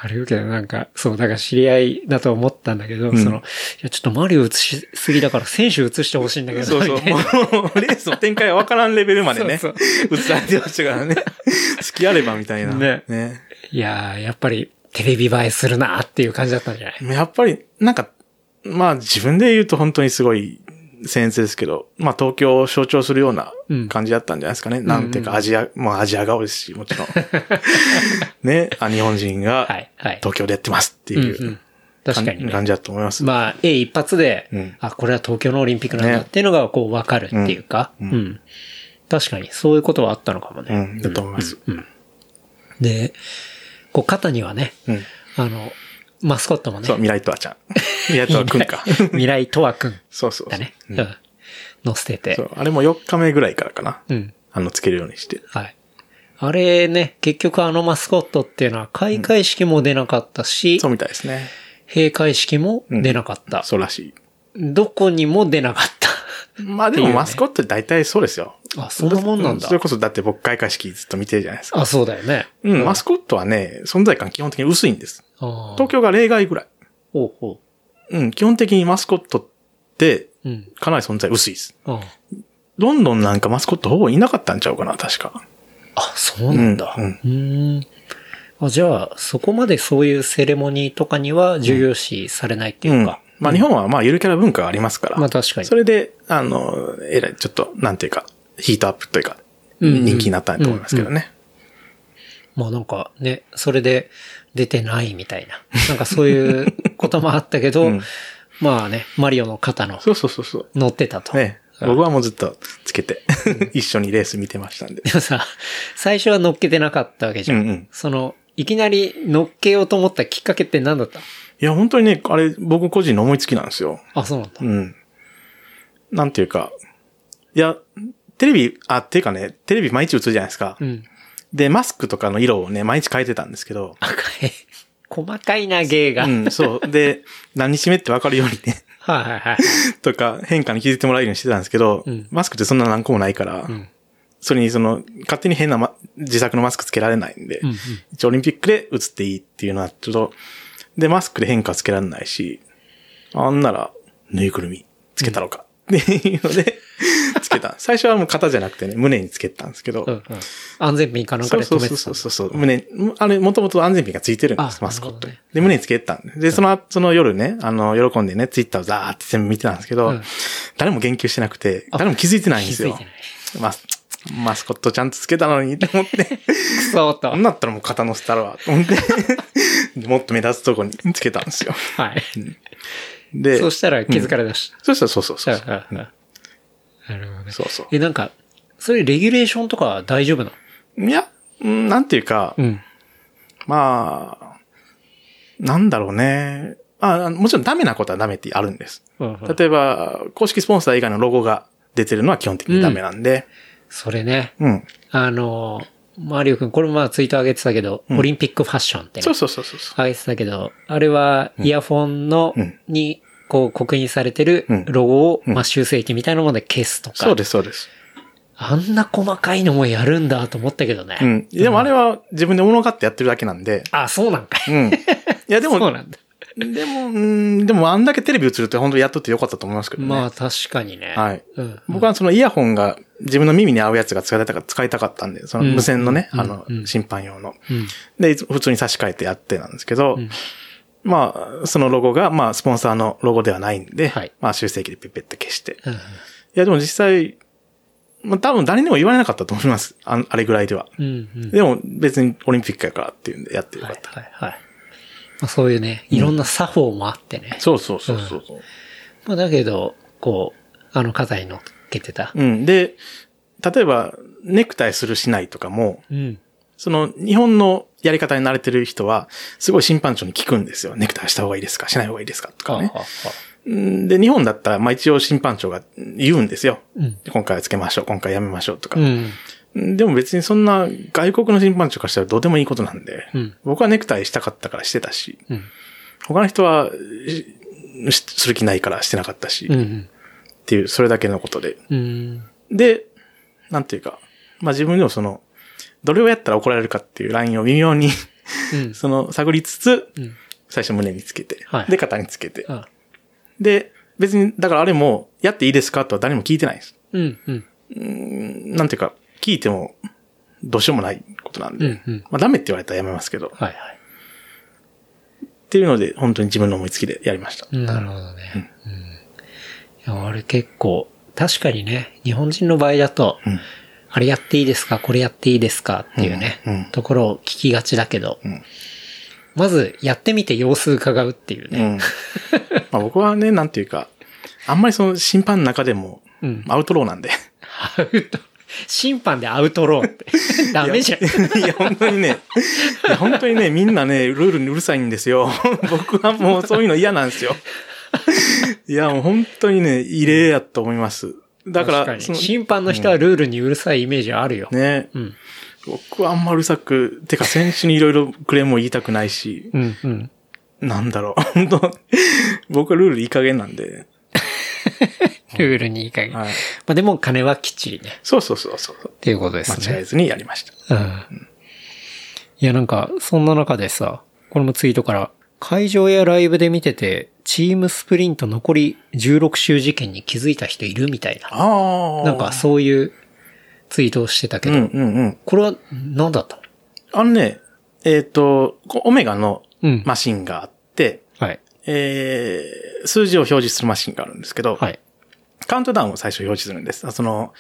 S3: あれ言うけどなんか、そう、だから知り合いだと思ったんだけど、
S2: ん
S3: その、いや、ちょっとマリオ映しすぎだから選手映してほしいんだけど、
S2: そうそう。も
S3: な
S2: う、レースの展開がわからんレベルまでね、
S3: そう
S2: 映されてましたからね。好きあればみたいな。
S3: ね
S2: ね。
S3: いやー、やっぱりテレビ映えするなっていう感じだったんじゃない？
S2: やっぱり、なんか、まあ自分で言うと本当にすごい僭越ですけど、まあ東京を象徴するような感じだったんじゃないですかね。なんていうかアジア、まあアジア顔ですし、もちろん。ね、あ日本人が。東京でやってますっていううん
S3: うん確かにね。
S2: 感じだと思います。
S3: まあ、A 一発で、
S2: うん
S3: あ、これは東京のオリンピックなんだっていうのがこう分かるっていうか、うん、確かにそういうことはあったのかもね。
S2: うん、だと思います。
S3: で、こう肩にはね、
S2: うん。
S3: あの、マスコットもね
S2: そう、、未来とわちゃん。未来とわくんか。
S3: 未来とわくん
S2: そうそう。
S3: だね。
S2: う
S3: うんん。乗せてて
S2: そ。う。あれも4日目ぐらいからかな。
S3: うん。
S2: あの、つけるようにして。
S3: はい。あれね、結局あのマスコットっていうのは開会式も出なかったし、
S2: そうみたいですね。
S3: 閉会式も出なかった。
S2: そうらし
S3: どこにも出なかっ。
S2: まあでもマスコットって大体そうですよ。
S3: あ、そんなもんなんだ
S2: そ。れこそだって僕開会式ずっと見てるじゃないですか。
S3: あ、そうだよね。
S2: うん、マスコットはね、存在感基本的に薄いんです。東京が例外ぐらい。
S3: ほうほ
S2: うん、基本的にマスコットって。かなり存在薄いです。
S3: あ
S2: ロンドンなんかマスコットほぼいなかったんちゃうかな、確か。
S3: あ、そうなんだ。
S2: う
S3: うんーん。あじゃあ、そこまでそういうセレモニーとかには重要視されないっていうか。
S2: まあ日本はまあゆるキャラ文化がありますから。
S3: まあ確かに
S2: それで、あの、えらい、ちょっと、なんていうか、ヒートアップというか、人気になったんだと思いますけどね。
S3: まあなんかね、それで出てないみたいな。なんかそういうこともあったけど、
S2: うん
S3: まあね、マリオの肩の
S2: そうそうそうそう。
S3: 乗ってたと。
S2: ね。
S3: うん
S2: 僕はもうずっとつけて、一緒にレース見てましたんで。
S3: でもさ、最初は乗っけてなかったわけじゃん。
S2: うんうん
S3: その、いきなり乗っけようと思ったきっかけって何だった
S2: いや、本当にね、あれ、僕個人の思いつきなんですよ。
S3: あ、そうなんだ。
S2: うん。なんていうか、いや、テレビ、あ、っていうかね、テレビ毎日映るじゃないですか。
S3: うん。
S2: で、マスクとかの色をね、毎日変えてたんですけど、
S3: 赤い。細かいな、芸が。
S2: うん、そう。で、何日目ってわかるようにね、
S3: はいはいはい。
S2: とか、変化に気づいてもらえるようにしてたんですけど、
S3: うん
S2: マスクってそんな何個もないから、
S3: ん
S2: それにその、勝手に変な、ま、自作のマスクつけられないんで、
S3: うんうん
S2: 一応オリンピックで映っていいっていうのはちょっと、で、マスクで変化つけられないし、あんなら、ぬいぐるみつけたのか、っていうので、つけた。最初はもう肩じゃなくてね、胸につけたんですけど、
S3: うんうん。安全ピンかなんかで止めてた
S2: そうそうそうそう。胸、あれ、もともと安全ピンがついてるんです、
S3: あ
S2: マスコット
S3: ね。
S2: で、胸につけてたんで。で、その、その夜ね、あの、喜んでね、ツイッターをザーって全部見てたんですけど、
S3: うん
S2: 誰も言及してなくて、誰も気づいてないんですよ
S3: 気づいて。ない。
S2: マス、コットちゃんとつけたのに、と思って。
S3: くそーと。
S2: なったらもう肩乗せたらわ、と思って。でもっと目立つとこにつけたんですよ。
S3: はい。
S2: で、
S3: そしたら気づかれだし
S2: そしたらそうそうそ
S3: た。
S2: う。
S3: うんうんうんなるほどね。
S2: そうそ
S3: え、なんか、それレギュレーションとかは大丈夫なの？
S2: う。いや、うんなんていうか、
S3: うん。
S2: まあ、なんだろうね。ああもちろんダメなことはダメってあるんです。
S3: うんうん
S2: 例えば、公式スポンサー以外のロゴが出てるのは基本的にダメなんで、
S3: それね。
S2: うん。
S3: あの、マリオくん、これもまあツイート上げてたけど、オリンピックファッションってね
S2: そうそうそうそうそう。
S3: 上げてたけど、あれはイヤフォンの、
S2: うん
S3: に、こう刻印されてる
S2: うん
S3: ロゴを、
S2: うん
S3: まあ修正機みたいなもので消すとか。
S2: そうです、そうです。
S3: あんな細かいのもやるんだと思ったけどね。
S2: うん。でもあれは自分で物買ってやってるだけなんで、
S3: あ、そうなんかい。
S2: うん。いや、でも、
S3: そうなんだ。
S2: でも、うん、でもあんだけテレビ映るって本当にやっとってよかったと思いますけどね。
S3: まあ確かにね。
S2: はい。
S3: うん。
S2: 僕はそのイヤホンが自分の耳に合うやつが使いたか使いたかったんで、その無線のね、
S3: うん
S2: あの
S3: う、ん
S2: 審判用の。
S3: うん。
S2: で、普通に差し替えてやってなんですけど、
S3: ん
S2: まあ、そのロゴが、まあ、スポンサーのロゴではないんで、
S3: はい
S2: まあ、修正機でピッペッと消して。い
S3: うん
S2: や、でも実際、まあ、多分誰にも言われなかったと思います。ああれぐらいでは。
S3: うん。うん。
S2: でも、別にオリンピックやからっていうんでやってよか
S3: はい
S2: った。
S3: はいはい。まあ、そういうね、いろんな作法もあってね。
S2: そうそうそうそう。
S3: まあだけど、こう、あの肩に乗っけてた。
S2: うん。で、例えば、ネクタイするしないとかも、
S3: うん。
S2: その、日本のやり方に慣れてる人は、すごい審判長に聞くんですよ。ネクタイした方がいいですか？しない方がいいですか？とかね。
S3: ああ
S2: うんで、日本だったら、まあ一応審判長が言うんですよ。
S3: うん
S2: 今回はつけましょう、今回やめましょうとか。
S3: うん。
S2: でも別にそんな外国の審判長からしたらどうでもいいことなんで、
S3: うん
S2: 僕はネクタイしたかったからしてたし、
S3: うん。
S2: 他の人はする気ないからしてなかったし、っ
S3: うん。
S2: ていう、それだけのことで。
S3: うん。
S2: で、なんていうか、まあ自分でもその、どれをやったら怒られるかっていうラインを微妙に
S3: うん。
S2: その、探りつつ、
S3: うん
S2: 最初胸につけて、
S3: はい
S2: で、肩につけて、
S3: あ
S2: で、別に、だからあれも、やっていいですかとは誰も聞いてないです。
S3: うん。うん。
S2: なんていうか、聞いても、どうしようもないことなんで、
S3: うんうん
S2: まあダメって言われたらやめますけど、
S3: はいはい。
S2: っていうので、本当に自分の思いつきでやりました。
S3: なるほどね。うん。いや、あれ結構、確かにね、日本人の場合だと、
S2: うん
S3: あれやっていいですか？これやっていいですか？っていうね、
S2: うんうん
S3: ところを聞きがちだけど、
S2: ん
S3: まずやってみて様子伺うっていうね。
S2: うん。まあ僕はね、なんていうか、あんまりその審判の中でも
S3: うん、
S2: アウトローなんで。
S3: アウト、審判でアウトローって。ダメじゃん。
S2: いや、本当にね、いや、本当にね、みんなね、ルールにうるさいんですよ。僕はもうそういうの嫌なんですよ。いや、もう本当にね、異例やと思います。だから、
S3: 確
S2: その
S3: に審判の人はルールにうるさいイメージあるよ。
S2: ね、
S3: うん。
S2: 僕はあんまうるさく、てか選手にいろいろクレームを言いたくないし、
S3: うん、うん。
S2: なんだろう、本当僕はルールいい加減なんで、
S3: ルールにいい。
S2: はい。
S3: まあでも金はきっちりね。
S2: そうそうそうそう。
S3: っていうことですね。
S2: 間違えずにやりました。
S3: うん。いやなんか、そんな中でさ、これもツイートから、会場やライブで見てて、チームスプリント残り16周事件に気づいた人いるみたいな。
S2: ああ。
S3: なんかそういうツイートをしてたけど、
S2: うんうんうん。
S3: これは何だったの？
S2: あのね、えっ、と、こうオメガの
S3: うん
S2: マシンがあって、
S3: はい。
S2: えー、数字を表示するマシンがあるんですけど、
S3: はい。
S2: カウントダウンを最初表示するんです。その、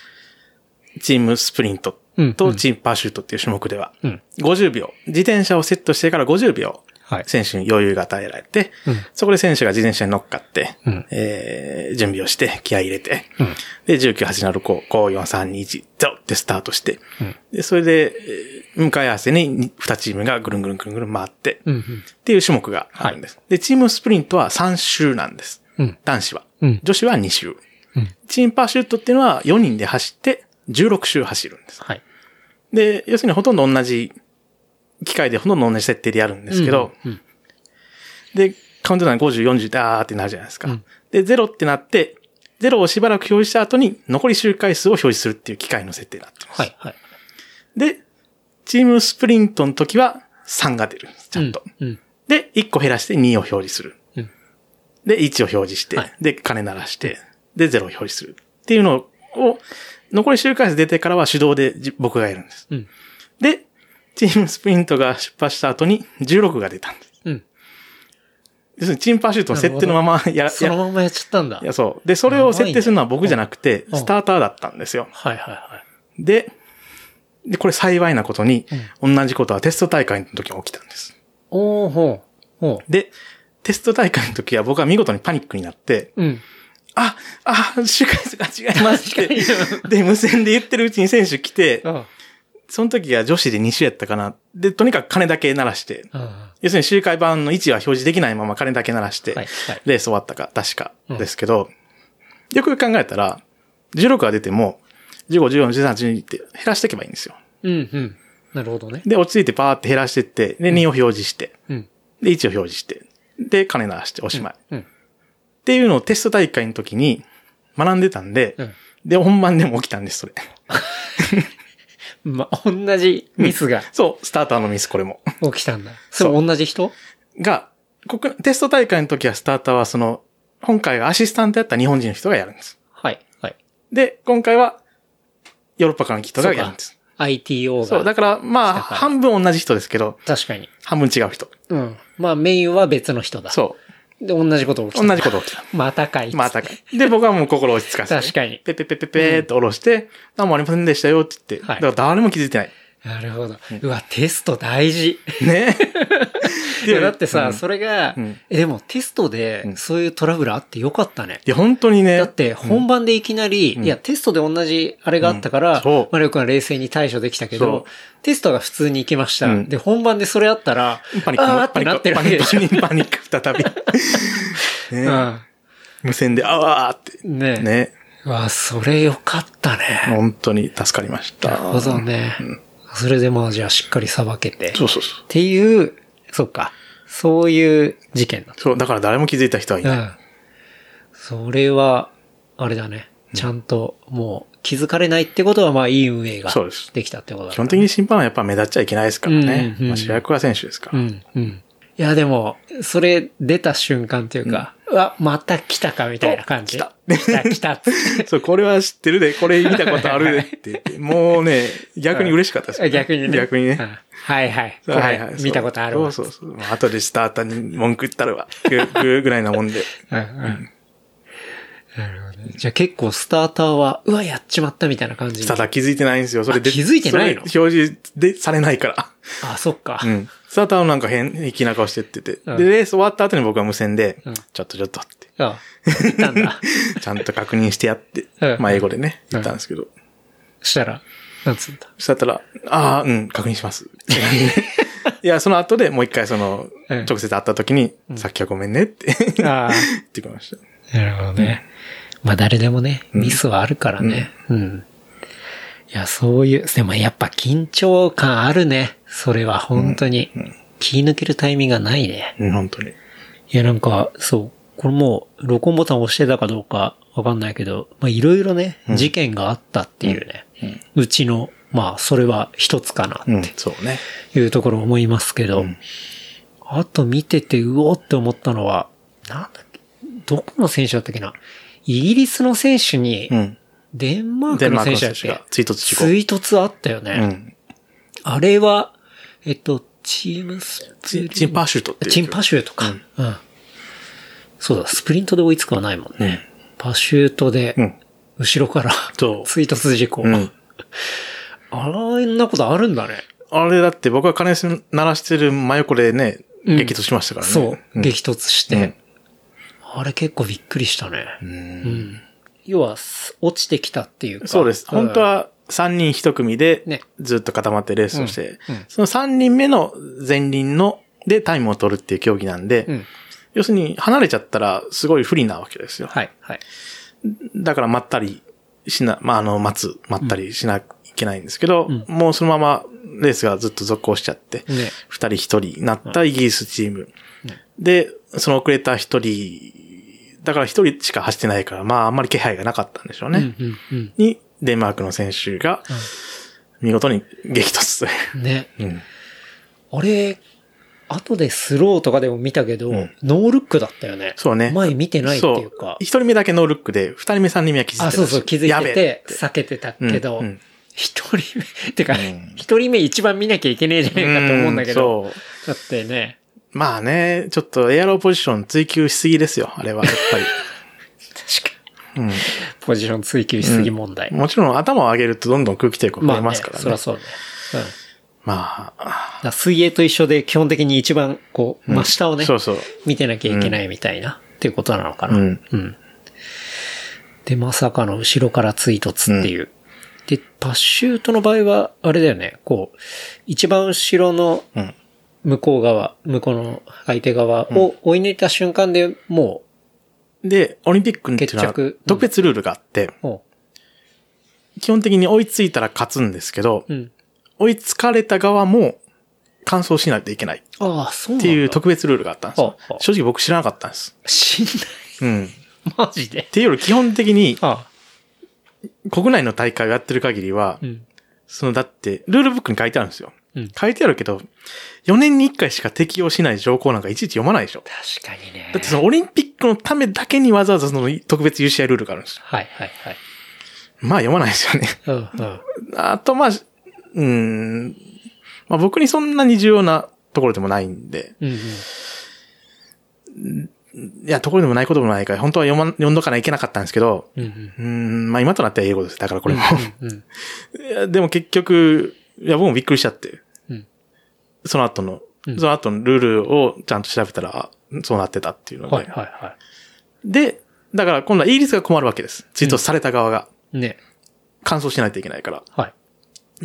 S2: チームスプリント
S3: うん
S2: とチームパーシュートっていう種目では、
S3: うん。
S2: 50秒、自転車をセットしてから50秒、
S3: はい。
S2: 選手に余裕が与えられて、
S3: うん
S2: そこで選手が自転車に乗っかって、
S3: うん
S2: えー準備をして、気合い入れて、
S3: うん
S2: で、19、8、7、6、5、4、3、2、1、0ってスタートして、
S3: うん
S2: で、それで、えー向かい合わせに2チームがぐるんぐるんぐるんぐるん回って。っていう種目があるんです。で、チームスプリントは3周なんです。
S3: うん。
S2: 男子は。
S3: うん
S2: 女子は2周。
S3: うん。
S2: チームパーシュートっていうのは4人で走って16周走るんです。
S3: はい。
S2: で、要するにほとんど同じ機械でほとんど同じ設定でやるんですけど、
S3: うん。
S2: で、カウントダウン50、40であーってなるじゃないですか。
S3: うん
S2: で、0ってなって、0をしばらく表示した後に残り周回数を表示するっていう機械の設定になってます。
S3: はい。はい。
S2: で、チームスプリントの時は3が出るんです。ちゃんと。
S3: うん。
S2: で、1個減らして2を表示する。
S3: うん
S2: で、1を表示して、
S3: はい
S2: で、鐘鳴らして、で、0を表示する。っていうのを、残り周回数出てからは手動でじ僕がやるんです。
S3: うん。
S2: で、チームスプリントが出発した後に16が出たんです。
S3: うん。
S2: 要するにチームパーシュートの設定のままや、
S3: その
S2: や、
S3: ままやっちゃったんだ。
S2: いや、そう。で、それを設定するのは僕じゃなくて、
S3: うん
S2: スターターだったんですよ。
S3: はいはいはい。
S2: で、で、これ幸いなことに、同じことはテスト大会の時に起きたんです。
S3: おーほう。ほう。
S2: で、テスト大会の時は僕は見事にパニックになって、
S3: うん。
S2: あ、あ、周回数が違いますって。で、無線で言ってるうちに選手来て、
S3: あ
S2: その時が女子で2種やったかな。で、とにかく金だけ鳴らして、
S3: うん。
S2: 要するに周回版の位置は表示できないまま金だけ鳴らして、
S3: はいはい
S2: レース終わったか、確かですけど、よくよく考えたら、16が出ても、15、14、13、12って減らしていけばいいんですよ。
S3: うん、うん。なるほどね。
S2: で、落ち着いてパーって減らしていって、で、2を表示して、
S3: うん。
S2: で、1を表示して、で、金鳴らしておしまい。
S3: うん。
S2: っていうのをテスト大会の時に学んでたんで、
S3: うん
S2: で、本番でも起きたんです、それ。
S3: ま、同じミスが
S2: そう、スターターのミス、これも。
S3: 起きたんだ。それ同じ人？
S2: が、国テスト大会の時はスターターはその、今回がアシスタントやった日本人の人がやるんです。
S3: はい、はい。
S2: で、今回は、ヨーロッパからの人がやるんです。
S3: ITO が。
S2: そう、だから、まあ、半分同じ人ですけど、
S3: 確かに。
S2: 半分違う人。
S3: うん。まあ、メインは別の人だ。
S2: そ
S3: で、同じこと起き
S2: う。
S3: た。
S2: 同じこと起きた。
S3: またかい。
S2: まあ、高い。で、僕はもう心落ち着かせて。
S3: 確かに
S2: ペペペペペーっと下ろして、何もありませんでしたよって言って。
S3: はい
S2: だから誰も気づいてない。
S3: なるほど。うわ、テスト大事。
S2: ね。
S3: いや、だってさ、
S2: うん
S3: それが、
S2: うん
S3: え、でもテストでそういうトラブルあってよかったね。
S2: いや、本当にね。
S3: だって、本番でいきなり、いや、テストで同じあれがあったから、マリオ君は冷静に対処できたけ
S2: そ
S3: ど、テストが普通に行きました。
S2: うん
S3: で、本番でそれあったら、
S2: パニック
S3: あーってなってるわけでしょ。
S2: パニック、パニック、再び。ね無線で、あわーって。
S3: うん。ねえ。
S2: ね。
S3: うわ、それよかったね。
S2: 本当に助かりました。
S3: なるほどね。それでまあじゃあしっかりさばけて。っ
S2: そうそうそう。
S3: ていう、そっか。そういう事件だっ
S2: そう、だから誰も気づいた人はい
S3: た。
S2: ない。
S3: うん。それは、あれだね。ちゃんともう気づかれないってことはまあいい運営が
S2: そうです
S3: できたってことだ
S2: 基本的に審判はやっぱ目立っちゃいけないですからね。
S3: うんうんうん
S2: まあ主役は選手ですから。
S3: うん、うん。いや、でも、それ出た瞬間っていうか、うわ、また来たかみたいな感じ。
S2: お来た
S3: 来た、来た。
S2: そう、これは知ってるで、これ見たことあるでって言って、もうね、逆に嬉しかったですよね、
S3: 逆にね。
S2: 逆にね。
S3: うんはいはい。こ
S2: はいはい
S3: れ、見たことあるわ。
S2: そうそうそう。まあ後でスターターに文句言ったるわ。ぐぐぐらいなもんで。
S3: うんうんなるほどね。じゃあ結構スターターは、うわ、やっちまったみたいな感じに
S2: ただ気づいてないんですよ。それで。
S3: あ気づいてないの？
S2: 表示でされないから。
S3: あ、そっか。
S2: うん。スターターはなんか変、粋な顔してってて。
S3: うん
S2: で、レース終わった後に僕は無線で、
S3: うん
S2: ちょっとちょっとって。
S3: あ、言ったんだ。
S2: ちゃんと確認してやって
S3: うん、
S2: まあ英語でね、言ったんですけど。
S3: したら、なんつうんだ？
S2: そしたら、ああ、うん、確認します。いや、その後でもう一回その、
S3: うん
S2: 直接会った時に、さっきはごめんねって言
S3: あ
S2: ってきました。
S3: あ、なるほどね。まあ誰でもね、ミスはあるからね。うん。いや、そういう、でもやっぱ緊張感あるね。それは本当に。気抜けるタイミングがないね。
S2: うん、本当に。
S3: いや、なんか、そう。これもう、録音ボタン押してたかどうかわかんないけど、まあ、いろいろね、事件があったっていうね。うちの、まあ、それは一つかな
S2: うん
S3: っ、
S2: そうね。
S3: ていうところ思いますけど、
S2: ん
S3: あと見てて、うおって思ったのは、なんだっけ、どこの選手だったっけな。イギリスの選手に
S2: う、ん。
S3: デンマークの選手だっけ？
S2: 追突事故。
S3: 追突あったよね。
S2: うん。
S3: あれは、えっと、チームスプリン
S2: チチンパーシュートって。
S3: チンパシュートか。うん。そうだ、スプリントで追いつくはないもんね。パシュートで
S2: うん、
S3: 後ろから、
S2: そう
S3: 追突事故。
S2: うん
S3: あんなことあるんだね。
S2: あれだって僕は金鳴らしてる真横でね、
S3: うん
S2: 激突しましたからね。
S3: そう、
S2: ん
S3: 激突して、
S2: うん
S3: あれ結構びっくりしたね。
S2: うん
S3: うん。要は、す落ちてきたっていうか。
S2: そうです。
S3: ん
S2: 本当、は3人1組で
S3: ね、
S2: ずっと固まってレースをして、
S3: うんうん
S2: その3人目の前輪の、でタイムを取るっていう競技なんで、
S3: うん。
S2: 要するに離れちゃったらすごい不利なわけですよ。
S3: はい、はい。
S2: だからまったりしな、まあ、あの、待つ、まったりしなきゃいけないんですけど、もうそのままレースがずっと続行しちゃって、
S3: ね。
S2: 二人一人なったイギリスチーム。で、その遅れた一人、だから一人しか走ってないから、まああんまり気配がなかったんでしょうね。
S3: うん、うん、うん。
S2: に、デンマークの選手が、見事に激突。
S3: ね。
S2: うん。
S3: あれ、後でスローとかでも見たけど、
S2: ん
S3: ノールックだったよね。
S2: そうね。
S3: 前見てないっていうか。
S2: 一人目だけノールックで、二人目三人目は気づいてた
S3: あ、そうそう、気づいてて
S2: え、
S3: 避けてたけど
S2: うんうん、
S3: 一、人目、てか、一、人目一番見なきゃいけねえじゃねえかと思うんだけど、
S2: うんそう。
S3: だってね、
S2: まあね、ちょっとエアロポジション追求しすぎですよ、あれは、やっぱり。
S3: 確かに。ポジション追求しすぎ問題。
S2: もちろん頭を上げるとどんどん空気抵抗増
S3: まあね
S2: えますからね。
S3: そりゃそうね。うん。だ
S2: まあ、
S3: 水泳と一緒で基本的に一番、こう、真下をね、
S2: そうそう。
S3: 見てなきゃいけないみたいな、っていうことなのかな。
S2: うん
S3: うん。で、まさかの後ろから追突っていう。で、パシュートの場合は、あれだよね、こう、一番後ろの
S2: うん。
S3: 向こう側、向こうの相手側を追い抜いた瞬間でも
S2: で、オリンピックっていうのは特別ルールがあって、
S3: う、も
S2: 基本的に追いついたら勝つんですけど、
S3: う、うん。
S2: 追いつかれた側も完走しないといけないっ
S3: ああ、そうなんだ。
S2: ていう特別ルールがあったんですよ正直僕知らなかったんです。
S3: 死ん
S2: うん。っ
S3: だ。マジで？
S2: ていうより基本的に。国内の大会をやってる限りは、
S3: うん。
S2: そのだってルールブックに書いてあるんですよ。
S3: うん
S2: 書いてあるけど、4年に1回しか適用しない条項なんかいちいち読まないでしょ。
S3: 確かにね。
S2: だってそのオリンピックのためだけにわざわざその特別 UCI ルールがあるんですよ。
S3: はいはいはい。
S2: まあ読まないですよね。
S3: うんうん。
S2: あとまあ、うーん、まあ僕にそんなに重要なところでもないんで、
S3: うんうん。
S2: いや、ところでもないこともないから、本当は読ま、読んどかないけなかったんですけど、
S3: うんうん。
S2: うーん、まあ今となっては英語です。だからこれも。
S3: うんうん。
S2: いやでも結局、いや、僕もびっくりしちゃって。
S3: うん
S2: その後の、
S3: うん
S2: その後のルールをちゃんと調べたら、あそうなってたっていうので。
S3: はいはいは
S2: で、だから今度はイギリスが困るわけです。ツイートされた側が。
S3: い。ね。
S2: 完走しないといけないから。
S3: はい。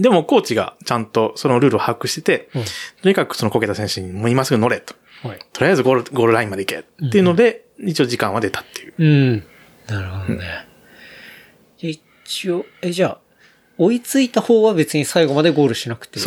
S2: でもコーチがちゃんとそのルールを把握してて、
S3: うん
S2: とにかくそのこけた選手にもう今すぐ乗れと。
S3: はい。
S2: とりあえずゴール、ゴールラインまで行け。っていうので、一応時間は出たっていう。
S3: うん。なるほどね。一応、え、じゃあ、追いついた方は別に最後までゴールしなくて。い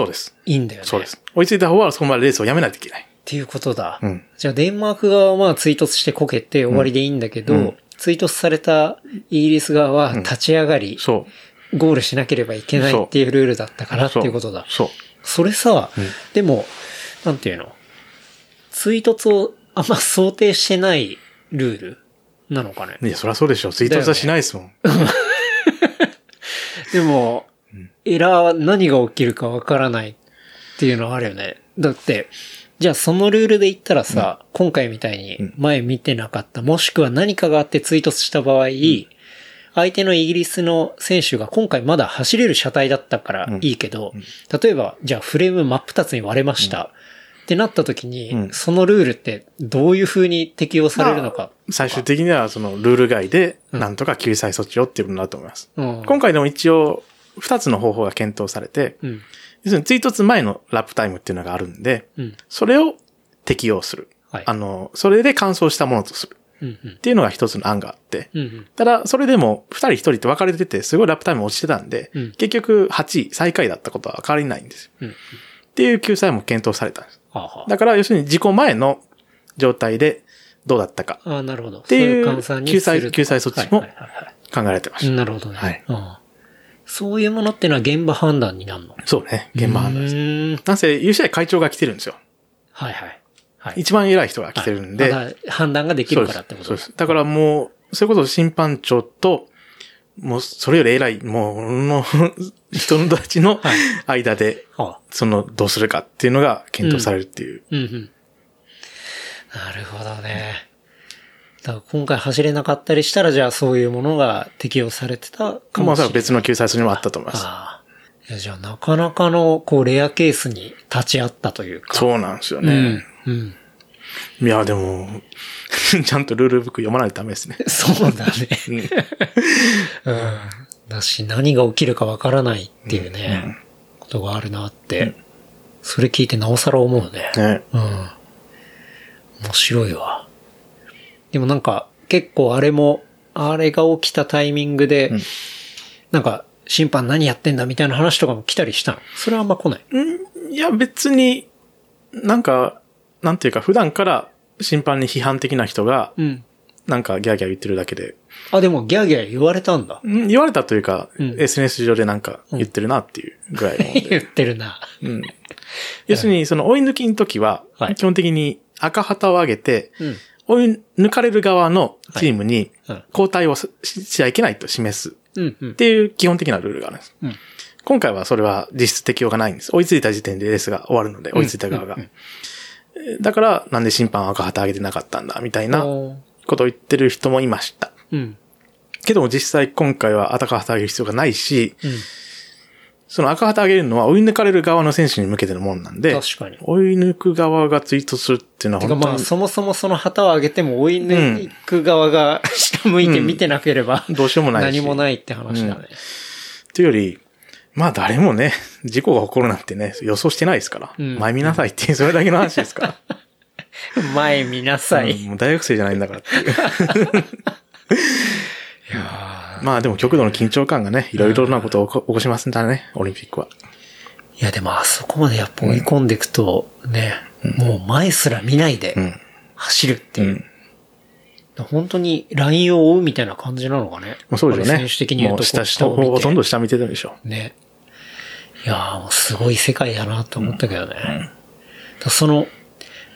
S3: いんだよね。
S2: そうで。す。追いついた方はそこまでレースをやめないといけない。
S3: っていうことだ。
S2: うん。
S3: じゃあデンマーク側はまあ追突してこけて終わりでいいんだけど、
S2: うん
S3: 追突されたイギリス側は立ち上がり、
S2: そ
S3: ゴールしなければいけないっていうルールだったから
S2: う。
S3: っていうことだ。
S2: そう。
S3: それさ、でも、なんていうの？追突をあんま想定してないルールなのかね？
S2: いや、そりゃそうでしょ。ツイートはしないですもん。
S3: でも、エラーは何が起きるかわからないっていうのはあるよね。だって、じゃあそのルールで言ったらさ、今回みたいに前見てなかった、もしくは何かがあって追突した場合、相手のイギリスの選手が今回まだ走れる車体だったからいいけど、例えば、じゃあフレーム真っ二つに割れました。ってなった時に、
S2: うん
S3: そのルールってどういう風に適用されるのか。
S2: 最終的にはそのルール外で、なんとか救済措置をっていうことになると思います。
S3: うん。
S2: 今回でも一応、二つの方法が検討されて、
S3: うん。
S2: 要するに追突前のラップタイムっていうのがあるんで、
S3: うん。
S2: それを適用する。
S3: はい
S2: あの、それで完走したものとする。
S3: うん。うん
S2: っていうのが一つの案があって、
S3: うん。うん。
S2: ただ、それでも、二人一人って分かれてて、すごいラップタイム落ちてたんで、
S3: うん
S2: 結局8位、最下位だったことは変わりないんですよ。
S3: うん。
S2: っていう救済も検討されたんです。だから、要するに事故前の状態でどうだったか
S3: ああ、なるほど。
S2: っていう救済救済措置も考えられてました。
S3: なるほどね。
S2: はい
S3: うんそういうものってのは現場判断になるの？
S2: そうね、現場判断です。なんせ、有志会会長が来てるんですよ。
S3: はいはい。はい。
S2: 一番偉い人が来てるんで。
S3: 判断ができるからってこと
S2: です。そうです。だからもう、それこそ審判長と、もう、それより偉い、もう、の、人たちの
S3: はい
S2: 間で、
S3: はあ
S2: その、どうするかっていうのが検討されるっていう。
S3: うんうん。なるほどね。だから今回走れなかったりしたら、じゃあそういうものが適用されてたかもしれない。
S2: 別の救済措置にもあったと思います。
S3: ああ。じゃあなかなかの、こう、レアケースに立ち会ったというか。
S2: そうなんですよ
S3: う
S2: ね
S3: ん。。うん。
S2: いや、でも、ちゃんとルールブック読まないとダメですね。
S3: そうだね。うん。だし、何が起きるかわからないっていうね、ことがあるなって、それ聞いてなおさら思うね。
S2: ね。
S3: うん。面白いわ。でもなんか、結構あれも、あれが起きたタイミングで、
S2: ん
S3: なんか、審判何やってんだみたいな話とかも来たりしたの？それはあんま来ない？
S2: いや、別に、なんか、なんていうか、普段から審判に批判的な人が、
S3: うん。
S2: なんかギャーギャー言ってるだけで、
S3: あ、でもギャーギャー言われたんだ。
S2: うん言われたというか、
S3: うん
S2: SNS 上でなんか言ってるなっていうぐらい
S3: 言ってるな。
S2: うん。要するに、その追い抜きの時は
S3: はい、
S2: 基本的に赤旗を上げて、
S3: うん。
S2: 追い抜かれる側のチームに
S3: うん
S2: 交代をししちゃいけないと示す
S3: うん。うん
S2: っ。ていう基本的なルールがあるんです。
S3: うん
S2: 今回はそれは実質適用がないんです。追いついた時点でレースが終わるので、追いついた側が。えーだから、なんで審判は赤旗上げてなかったんだ、みたいなことを言ってる人もいました。
S3: うん。
S2: けども実際今回は赤旗上げる必要がないし、
S3: うん。
S2: その赤旗上げるのは追い抜かれる側の選手に向けてのもんなんで、
S3: 確かに。
S2: 追い抜く側がツイートするっていうのは本当に
S3: まあ、そもそもその旗を上げても追い抜く側が下向いて見てなければ、
S2: どうしようもないし
S3: 何もないって話だね。
S2: というより、まあ誰もね、事故が起こるなんてね、予想してないですから。
S3: うん
S2: 前見なさいっていう、それだけの話ですから。
S3: 前見なさい。
S2: うんもう大学生じゃないんだからっていう。まあでも極度の緊張感がね、いろいろなことを起こしますんだね、オリンピックは。
S3: いやでもあそこまでやっぱ追い込んでいくと、ね、もう前すら見ないで
S2: うん。
S3: 走るっていう。
S2: うん
S3: 本当にラインを追うみたいな感じなのかね。
S2: もうそうでしょうね。
S3: 選手的に言うと
S2: もう下、下、ほとんど下見てるでしょ
S3: ね。いやーもうすごい世界だなと思ったけどね。だその、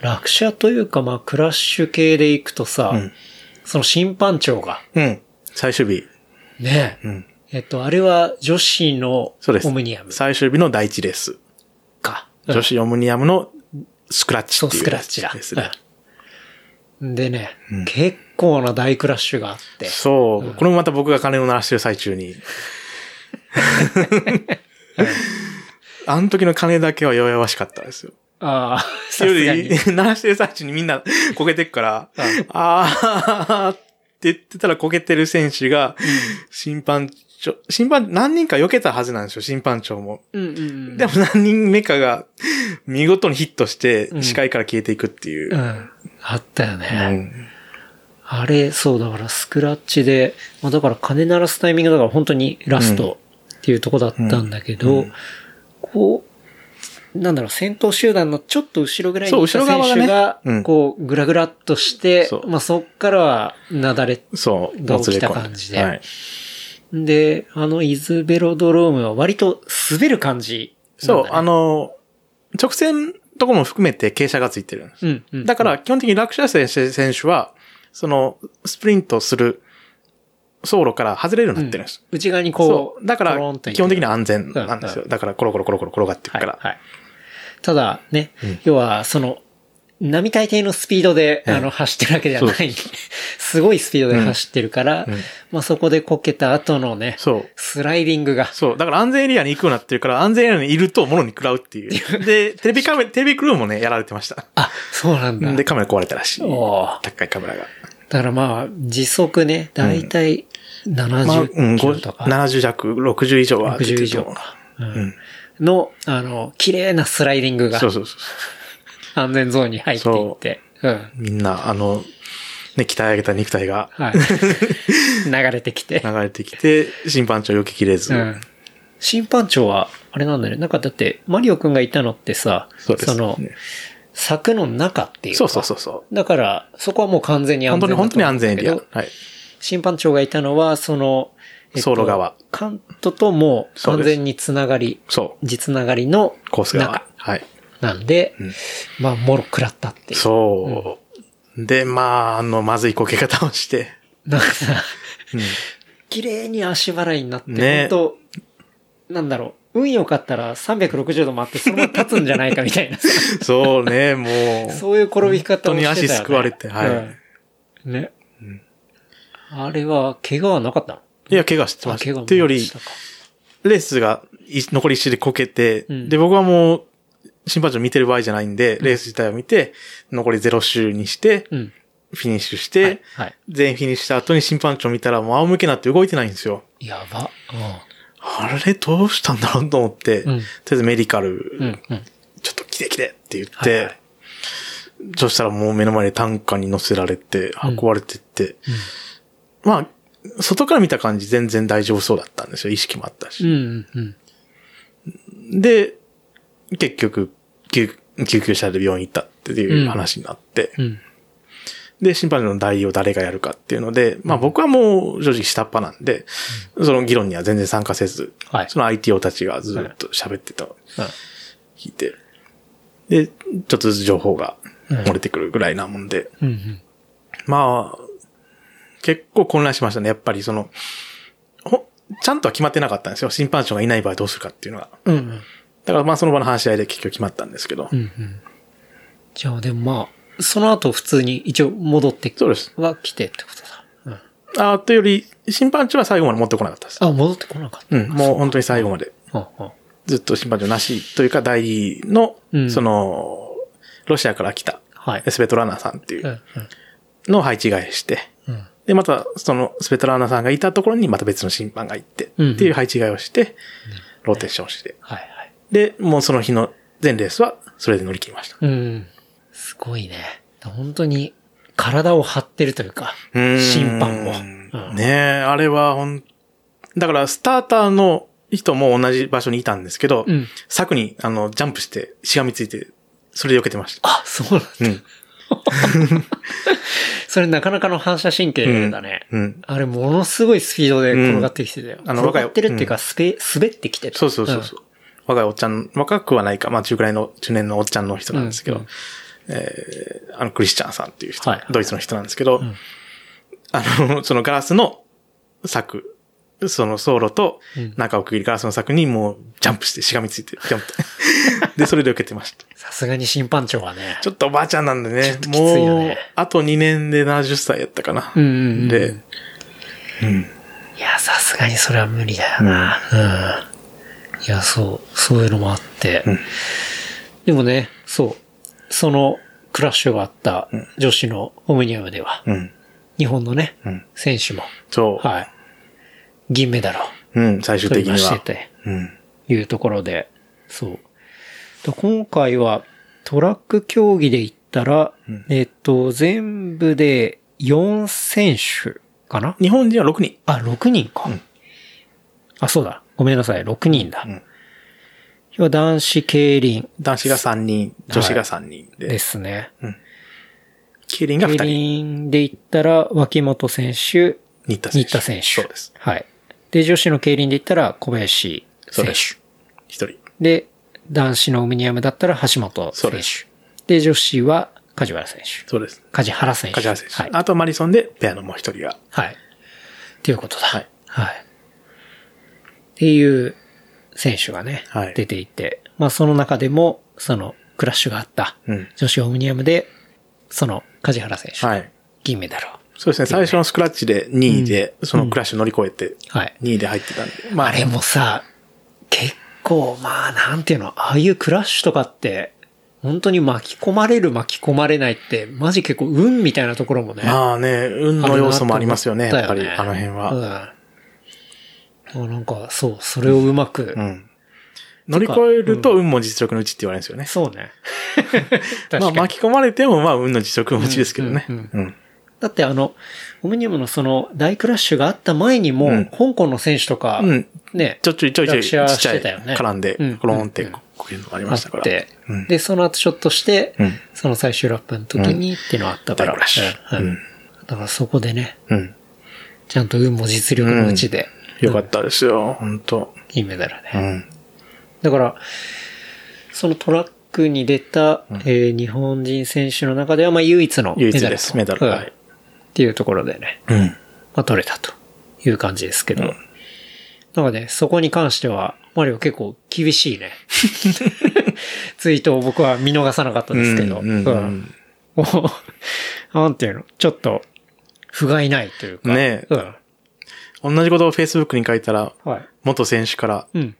S3: 落車というか、まあ、クラッシュ系で行くとさ、
S2: ん
S3: その審判長が、
S2: う。うん。最終日。
S3: ね、
S2: うん。
S3: えっと、あれは女子の。オムニアム
S2: 最終日の第一レース。
S3: か。
S2: 女子オムニアムのスクラッチ
S3: そう、スクラッチだ。
S2: ですね。
S3: うんでね、結構な大クラッシュがあって。
S2: そう。これもまた僕が鐘を鳴らしてる最中に。あの時の鐘だけは弱々しかったですよ。
S3: ああ、さ
S2: よ
S3: すがに。
S2: り、鳴らしてる最中にみんな 焦げてくから、あーって言ってたら焦げてる選手が、審判長、審判、何人か避けたはずなんですよ、審判長も。
S3: うんうんうん。
S2: でも何人目かが見事にヒットして
S3: ん
S2: 視界から消えていくっていう
S3: う。ん。あったよね。
S2: うん
S3: あれ、そう、だからスクラッチで、まあ、だから鐘鳴らすタイミングだから本当にラストっていうとこだったんだけど、こう、なんだろう、先頭集団のちょっと後ろぐらいにいた
S2: そう後ろ側がね
S3: 選手が
S2: うん、
S3: こう、ぐらぐらっとして、まあそっからは、なだれ。
S2: そう。
S3: が起きた感じで
S2: はい。
S3: で、あの、イズベロドロームは割と滑る感じね、
S2: そう、あの、直線とこも含めて傾斜がついてるんです。
S3: うん、うん。
S2: だから、基本的に落車選手は、その、スプリントする走路から外れるようになってるんです。
S3: 内側に
S2: そ
S3: こう、
S2: う。だから基本的には安全なんですよ。だから、コロコロコロコロ転がっていくから。
S3: はい。はい。ただね、要は、その、並大抵のスピードで、
S2: ええ
S3: あの、走ってるわけじゃない。すごいスピードで走ってるから、
S2: うんうん
S3: まあそこでこけた後のね、
S2: そう。
S3: スライディングが、
S2: そう。だから安全エリアに行くようになってるから、安全エリアにいると物に食らうっていう。で、テレビカメラ、テレビクルーもね、やられてました。
S3: あ、そうなんだ。
S2: で、カメラ壊れたらしい。
S3: おー
S2: 高いカメラが。
S3: だからまあ、時速ね、だいたい
S2: まあ、
S3: 70
S2: うん、
S3: キロとか、
S2: 70弱、60以上は出て
S3: 60
S2: る
S3: 以上か。うんの、あの、綺麗なスライディングが
S2: そうそうそう。
S3: 安全ゾーンに入っていって、うん。
S2: みんな、あの、ね、鍛え上げた肉体が
S3: はい。流れてきて。
S2: 流れてきて、審判長避けきれず。
S3: うん。審判長は、あれなんだね。なんかだって、マリオくんがいたのってさ、
S2: そうです。
S3: の、
S2: ね
S3: 柵の中っていうか。
S2: そうそうそうそう。
S3: だから、そこはもう完全に安
S2: 本当に、本当に安全エリア。はい。
S3: 審判長がいたのは、その、
S2: 走路側。
S3: カントとも
S2: そう
S3: 完全につながり、
S2: そう。
S3: 実ながりの
S2: コース側
S3: 中。
S2: はい。
S3: なんで、
S2: ん
S3: まあ、もろ食らったっていう。
S2: そう。で、まあ、あの、まずいこけ方をして。
S3: なんかさ、
S2: うん
S3: 綺麗に足払いになって、
S2: ね
S3: 本当なんだろう、運良かったら360度回ってそのまま立つんじゃないかみたいなさ、
S2: そうね、もう。
S3: そういう転び方をしてたよ、ね。
S2: 本当に足すくわれてはい
S3: うんね。あれは、怪我はなかったの？
S2: いや、怪我してました。
S3: あ怪我も
S2: っていうよりレースがい残り一周でこけて、
S3: うん
S2: で、僕はもう、審判長見てる場合じゃないんで、レース自体を見て、残り0周にして、
S3: うん。
S2: フィニッシュして、
S3: はい。はい。
S2: 全員フィニッシュした後に審判長見たらもう仰向けになって動いてないんですよ。
S3: やば。
S2: あれどうしたんだろうと思って、
S3: うん
S2: とりあえずメディカル、
S3: うん。うん。うん。
S2: ちょっと来て来てって言って、
S3: はいはい
S2: そしたらもう目の前で担架に乗せられて、運ばれてって、まあ、外から見た感じ全然大丈夫そうだったんですよ。意識もあったし。
S3: うん。うん。
S2: で、結局、救救急車で病院行ったっていう話になって、
S3: うん。
S2: で、審判の代理を誰がやるかっていうので、まあ僕はもう正直下っ端なんで、その議論には全然参加せず、
S3: はい
S2: その ITO たちがずっと喋ってた聞いて、で、ちょっとずつ情報が漏れてくるぐらいなもんで、
S3: うん。うん。
S2: まあ、結構混乱しましたね。やっぱりその、ほちゃんとは決まってなかったんですよ。審判長がいない場合どうするかっていうのが。
S3: うん。うん。
S2: だからまあその場の話し合いで結局決まったんですけど。
S3: うん。うん。じゃあ、でもまあ、その後普通に一応戻って
S2: そうです。
S3: は来てってことだ。うん。
S2: あというより、審判長は最後まで持ってこなかったです。
S3: あ、戻ってこなかった。
S2: うん、もう本当に最後まで。ずっと審判長なしというか、代理の、
S3: うん
S2: その、ロシアから来た、
S3: はい。
S2: エスベトラナさんっていう
S3: うん。
S2: のを配置換えして、
S3: うん。
S2: で、また、その、スペトラーナさんがいたところにまた別の審判が行って、
S3: うん
S2: っていう配置替えをして、ローテーションして。
S3: はいはい。
S2: で、もうその日の全レースは、それで乗り切りました。
S3: うん。すごいね。本当に、体を張ってるというか、審判も。うん
S2: ねえ、あれはほん、だからスターターの人も同じ場所にいたんですけど、
S3: うん
S2: 柵にあのジャンプしてしがみついて、それで避けてました。
S3: あ、そうなんだ。
S2: うん。
S3: それなかなかの反射神経だね。
S2: うん。
S3: あれ、ものすごいスピードで転がってきてたよ。
S2: うんあの
S3: 転がってるっていうか、すべ、滑ってきてた。
S2: そうそうそうそう。若いおっちゃん、若くはないか、まあ中くらいの中年のおっちゃんの人なんですけど、
S3: うんうん
S2: えーあのクリスチャンさんっていう人、
S3: はい
S2: ドイツの人なんですけど、あの、そのガラスの柵、その走路と
S3: うん
S2: 中を区切りガラスの柵にもうジャンプしてしがみついて、ジャンプ。で、それで受けてました。
S3: さすがに審判長はね。
S2: ちょっとおばあちゃんなんでね、
S3: ときついよ
S2: もう
S3: ね、
S2: あと2年で70歳やったかな。
S3: うんうんうん
S2: で、うん。
S3: いや、さすがにそれは無理だよな。うん。いや、そう、そういうのもあって。
S2: うん
S3: でもね、そう、そのクラッシュがあった女子のオムニアムでは、
S2: うん。
S3: 日本のね、
S2: うん。
S3: 選手も、
S2: そう。
S3: はい、銀メダルを
S2: うん、最終
S3: 取
S2: 的には。
S3: してて、
S2: うん。
S3: いうところで、そう。で今回はトラック競技で言ったら、
S2: うん
S3: えっと、全部で4選手かな？
S2: 日本人は6人。
S3: あ、6人か。
S2: うん
S3: あ、そうだ。ごめんなさい。6人だ。
S2: うん
S3: 要は男子競輪
S2: 男子が3人、女子が3人で。
S3: ですね。
S2: 競輪が2
S3: 競
S2: 人。
S3: 輪で言ったら、脇本選手、
S2: 新田選手。
S3: 新田選手。
S2: そうです。
S3: はい。で、女子の競輪で言ったら、小林選手。。
S2: 一人。
S3: で、男子のオムニアムだったら橋本選手。で、女子は梶原選手。
S2: そうです。
S3: 梶原選手。
S2: 梶原選手。
S3: はい。
S2: あとマリソンでペアのもう一人が。
S3: はい。っていうことだ。
S2: はい。
S3: はい。っていう選手がね、
S2: はい
S3: 出ていて、まあその中でも、そのクラッシュがあった
S2: うん。
S3: 女子オムニアムで、その梶原選手、
S2: はい。
S3: 銀メダルを。
S2: そうですね。最初のスクラッチで2位で、そのクラッシュ乗り越えて、
S3: はい。
S2: 2位で入ってたんで。ま
S3: あれもさ、結構、まあなんていうの、ああいうクラッシュとかって、本当に巻き込まれる巻き込まれないって、マジ結構運みたいなところもね。
S2: まあね、運の要素もありますよね、やっぱり、あの辺は。
S3: うん。あなんか、そう、それをうまく、
S2: うん。乗り越えると運も実力のうちって言われるんですよね。
S3: そうね。確
S2: まあ巻き込まれても、まあ運の実力のうちですけどね。
S3: だってあの、オムニアムのその大クラッシュがあった前にも、
S2: うん
S3: 香港の選手とか、
S2: うん。
S3: ね、
S2: ちょちょいちょいちょいちっちゃい絡んで
S3: うん、
S2: コロンって
S3: うん
S2: こういうのがあり
S3: あ
S2: ましたから。
S3: で、その後ちょっとして、
S2: うん
S3: その最終ラップの時にっていうのがあったから、
S2: 大クラッシュ。
S3: だからそこでね、
S2: うん。
S3: ちゃんと運も実力のうちで、
S2: よかったですよ、本当
S3: 銀メダルね。
S2: うん。
S3: だから、そのトラックに出た、えー日本人選手の中では、まあ唯一のメダルと。
S2: 唯一です、メダル。
S3: うん
S2: はい。
S3: っていうところでね、
S2: うん。
S3: まあ取れたという感じですけど。なんかね、そこに関しては、マリオ結構厳しいね。ツイートを僕は見逃さなかったですけど。
S2: うんうんうん
S3: なんていうの？ちょっと、不甲斐ないというか。
S2: ねえ
S3: うん。
S2: 同じことを Facebook に書いたら、
S3: はい。
S2: 元選手から、
S3: うん。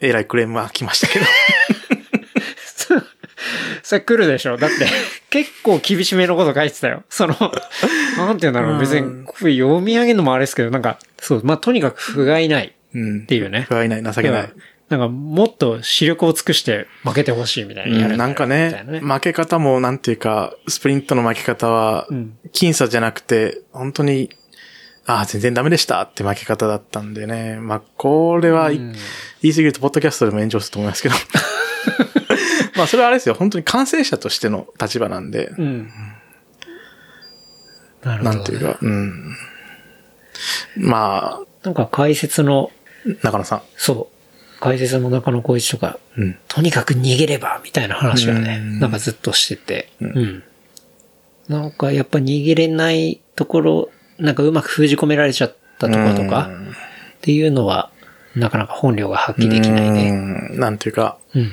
S2: えらいクレームが来ましたけど。
S3: それ来るでしょだって、結構厳しめのこと書いてたよ。その、なんていうんだろう。別に、これ読み上げるのもあれですけど、なんか、そう、まあ、とにかく不甲斐ない
S2: うん。
S3: っていうね。
S2: 不甲斐ない、情けない
S3: うん。なんか、もっと視力を尽くして負けてほしいみたいな
S2: うんなんかね
S3: いな、
S2: 負け方もなんていうか、スプリントの負け方は
S3: うん、
S2: 僅差じゃなくて、本当に、ああ、全然ダメでしたって負け方だったんでね。まあ、これは、い
S3: うん
S2: 言い過ぎると、ポッドキャストでも炎上すると思いますけど。まあ、それはあれですよ。本当に感染者としての立場なんで、
S3: うん。なるほど、ね。
S2: なんていうか、うん。ま
S3: なんか解説の、
S2: あ、中野さん。
S3: そう、解説の中野光一とか、
S2: うん。
S3: とにかく逃げれば、みたいな話をね、
S2: うん
S3: なんかずっとしてて、
S2: ん
S3: うん。なんかやっぱ逃げれないところ、なんかうまく封じ込められちゃったところとか、
S2: うん
S3: っていうのは、なかなか本領が発揮できないね。
S2: うんなんていうか、
S3: うん。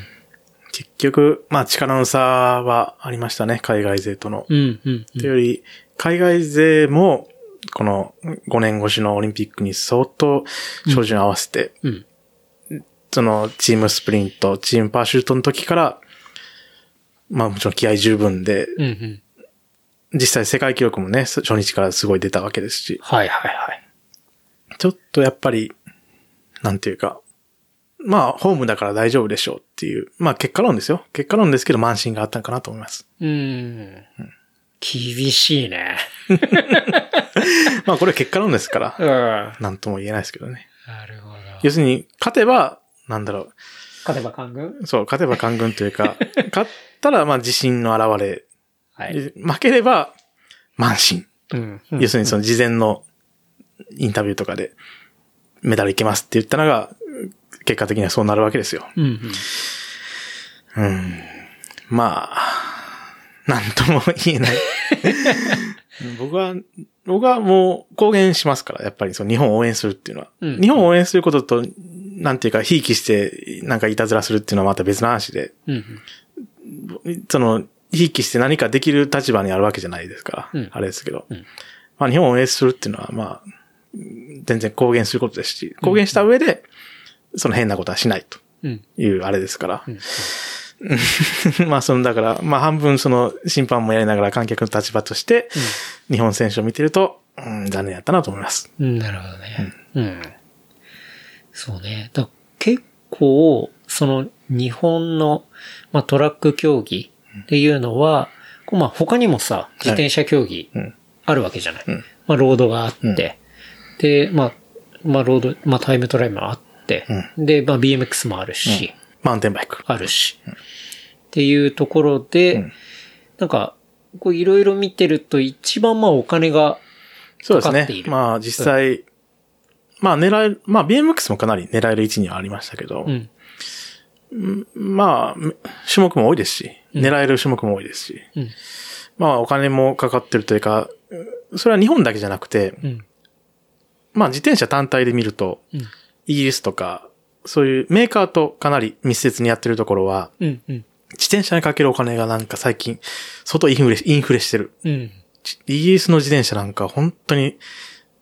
S2: 結局、まあ力の差はありましたね、海外勢との。
S3: うん、うん。
S2: というより、海外勢も、この5年越しのオリンピックに相当照準合わせて、
S3: うん。
S2: そのチームスプリント、チームパーシュートの時から、まあもちろん気合十分で、
S3: うん、うん。
S2: 実際世界記録もね、初日からすごい出たわけですし、
S3: はいはいはい。
S2: ちょっとやっぱり、なんていうか、まあ、ホームだから大丈夫でしょうっていう、まあ結果論ですよ。結果論ですけど、慢心があったのかなと思います。
S3: うん。厳しいね。
S2: まあこれ結果論ですから、
S3: うん。な
S2: なんとも言えないですけどね。
S3: るほど。
S2: 要するに、勝てば、なんだろ
S3: 勝てば官軍？
S2: う。そう、勝てば官軍というか、勝ったら、まあ自信の表れ。
S3: はい。
S2: 負ければ、慢心。
S3: うん。
S2: 要するにその事前のインタビューとかで、メダルいけますって言ったのが、結果的にはそうなるわけですよ。
S3: うん。
S2: うん。まあ、なんとも言えない。僕は、僕はもう公言しますから、やっぱりその日本を応援するっていうのは。
S3: うん
S2: 日本を応援することと、なんていうか、ひいきして、なんかいたずらするっていうのはまた別の話で、
S3: うん。
S2: その、ひいきして何かできる立場にあるわけじゃないですから、
S3: うん
S2: あれですけど。
S3: うん
S2: まあ日本を応援するっていうのは、まあ、全然公言することですし、公言した上で、その変なことはしないと
S3: うん。
S2: いうあれですから。
S3: うん
S2: まあ、その、だから、まあ、半分その、審判もやりながら観客の立場として、日本選手を見てると、うん、残念やったなと思います。
S3: うん。なるほどね。うん。そうね。だ結構、その日本の、まあ、トラック競技っていうのは、こうまあ他にもさ、自転車競技
S2: うん。
S3: あるわけじゃない。
S2: うん。
S3: まあロードがあって、で、まあ、まあロード、まあタイムトライもあって、で、まあ BMX もあるし、
S2: マウンテンバイク。
S3: あるし、っていうところで、
S2: うん。
S3: なんか、こういろいろ見てると一番まあお金が、
S2: そうですね。
S3: かかってい。る。
S2: まあ、実際、まあ、狙える、まあ、BMX もかなり狙える位置にはありましたけど、
S3: うん、
S2: まあ、種目も多いですし、狙える種目も多いですし、
S3: うん。
S2: まあ、お金もかかってるというか、それは日本だけじゃなくて、
S3: うん、
S2: まあ、自転車単体で見ると、
S3: うん、
S2: イギリスとか、そういうメーカーとかなり密接にやってるところは、
S3: うん、うん、
S2: 自転車にかけるお金がなんか最近、相当インフレ、インフレしてる。イギリスの自転車なんか本当に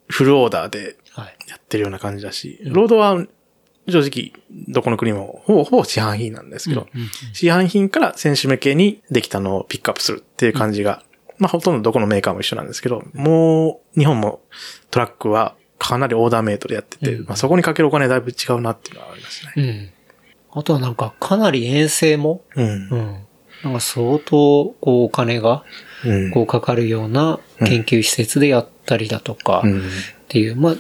S2: フルオーダーで
S3: はい。
S2: やってるような感じだし、ロードは正直どこの国もほぼほぼ市販品なんですけど、
S3: うんうん
S2: 市販品から選手向けにできたのをピックアップするっていう感じが、まあほとんどどこのメーカーも一緒なんですけど、もう日本もトラックはかなりオーダーメイドでやってて、
S3: うん
S2: まあそこにかけるお金だいぶ違うなっていうのはありますね。
S3: うん。あとはなんかかなり遠征も、
S2: うん。
S3: うん。なんか相当、こうお金が、
S2: うん。
S3: こうかかるような研究施設でやったりだとか、
S2: うん
S3: っていう、まあ、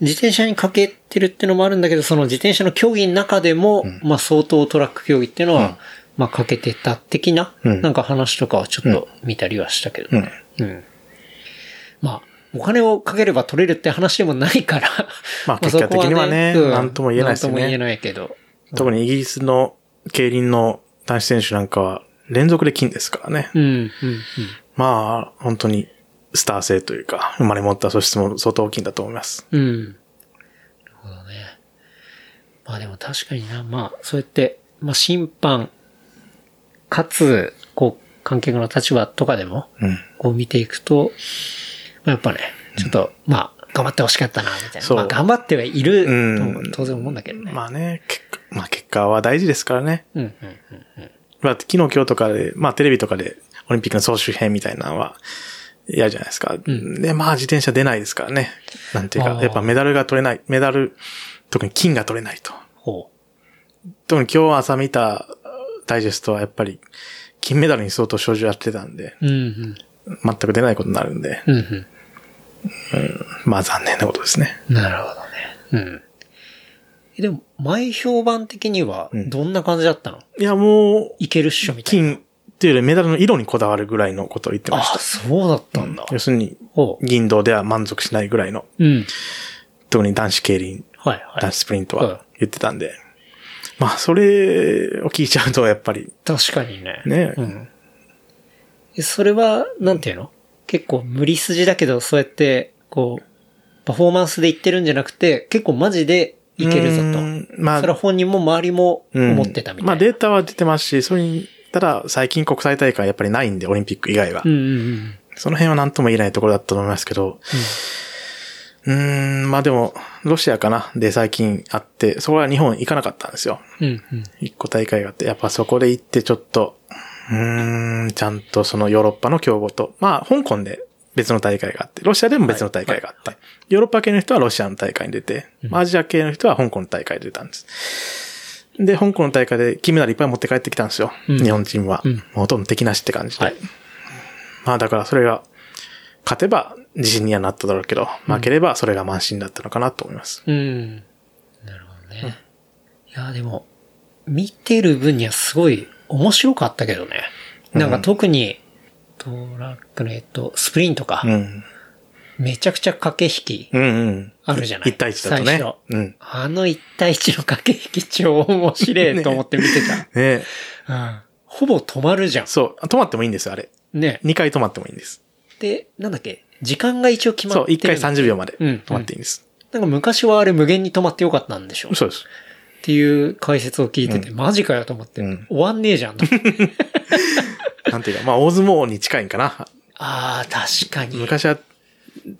S3: 自転車にかけてるってのもあるんだけど、その自転車の競技の中でも、まあ相当トラック競技っていうのは、まあかけてた的な、
S2: うん。
S3: なんか話とかはちょっと見たりはしたけど、
S2: うん。
S3: うん。まあ、お金をかければ取れるって話でもないから、
S2: まあ 結果的にはねなんとも言えないですよね。
S3: なんとも言えないけど。
S2: 特にイギリスの競輪の男子選手なんかは連続で金ですからね。
S3: うん、うん、
S2: まあ、本当にスター性というか、生まれ持った素質も相当大きいんだと思います。
S3: うん。うん。なるほどね。まあでも確かにな、まあ、そうやって、まあ審判、かつ、こう、観客の立場とかでも、
S2: うん。
S3: こう見ていくと、まあ、やっぱね、ちょっと、まあ、頑張ってほしかったな、みたいな。
S2: そう
S3: まあ、頑張ってはいるとも
S2: うん
S3: 当然思うんだけどね。
S2: まあね、結果、まあ結果は大事ですからね。
S3: うん、うん、うん、うん。
S2: まあ昨日今日とかで、まあテレビとかでオリンピックの総集編みたいなのは嫌じゃないですか。
S3: ん
S2: で、まあ自転車出ないですからね。なんていうか、やっぱメダルが取れない、メダル、特に金が取れないと。
S3: ほ
S2: 特に今日朝見たダイジェストはやっぱり金メダルに相当症状やってたんで、
S3: う。うん、
S2: 全く出ないことになるんで、
S3: うん。うん、うん。
S2: まあ残念なことですね。
S3: なるほどね。うん。えでも、前評判的には、どんな感じだったの、
S2: いやもう、
S3: いけるっしょみたいな。
S2: 金っていうよりメダルの色にこだわるぐらいのことを言ってまし
S3: あ、
S2: た。
S3: そうだったんだ。
S2: 要するに。銀銅では満足しないぐらいの、
S3: うん。
S2: 特に男子競輪、
S3: はいはい。
S2: 男子スプリント
S3: うん
S2: は言ってたんで、まあそれを聞いちゃうとやっぱり、
S3: 確かにね。
S2: ね
S3: うん。えそれは、なんていうの？結構無理筋だけど、そうやって、こう、パフォーマンスで言ってるんじゃなくて、結構マジでいけるぞ
S2: う
S3: と。
S2: んまあ
S3: それは本人も周りも
S2: うん
S3: 思ってたみたいな。
S2: まあデータは出てますし、それに、ただ最近国際大会やっぱりないんで、オリンピック以外は。
S3: うんうんうん。
S2: その辺は何とも言えないところだったと思いますけど、うーん、まあでも、ロシアかなで最近あって、そこは日本行かなかったんですよ。
S3: うんうん。
S2: 一個大会があって、やっぱそこで行ってちょっと、うーん、ちゃんとそのヨーロッパの競合と、まあ、香港で別の大会があって、ロシアでも別の大会があって、
S3: はい
S2: ヨーロッパ系の人はロシアの大会に出て、まあアジア系の人は香港の大会に出たんです。で、香港の大会で金メダルいっぱい持って帰ってきたんですよ。
S3: うん
S2: 日本人は。
S3: うん
S2: もうほとんど敵なしって感じで。
S3: はい
S2: まあだからそれが、勝てば自信にはなっただろうけど、負ければそれが慢心だったのかなと思います。
S3: うん。なるほどね。いや、でも、見てる分にはすごい面白かったけどね。なんか特に、トラックの、えっと、スプリントか。
S2: うん。
S3: めちゃくちゃ駆け引き
S2: うんうん。
S3: あるじゃない？
S2: 一対一だとね。うん。
S3: あの一対一の駆け引き超面白いと思って見て
S2: ね
S3: た。うん。ほぼ止まるじゃん。
S2: そう。止まってもいいんですよ、あれ。
S3: ね。
S2: 2回止まってもいいんです。
S3: で、なんだっけ？時間が一応決ま
S2: そう、
S3: ってる。
S2: 1回30秒まで
S3: うん
S2: 止まっていいんです。
S3: なんか昔はあれ無限に止まってよかったんでしょ？
S2: そうです。
S3: っていう解説を聞いてて、マジかよと思って、
S2: うん
S3: 終わんねえじゃんと思って。
S2: なんていうか、まあ、大相撲に近いんかな。
S3: ああ、確かに。
S2: 昔は、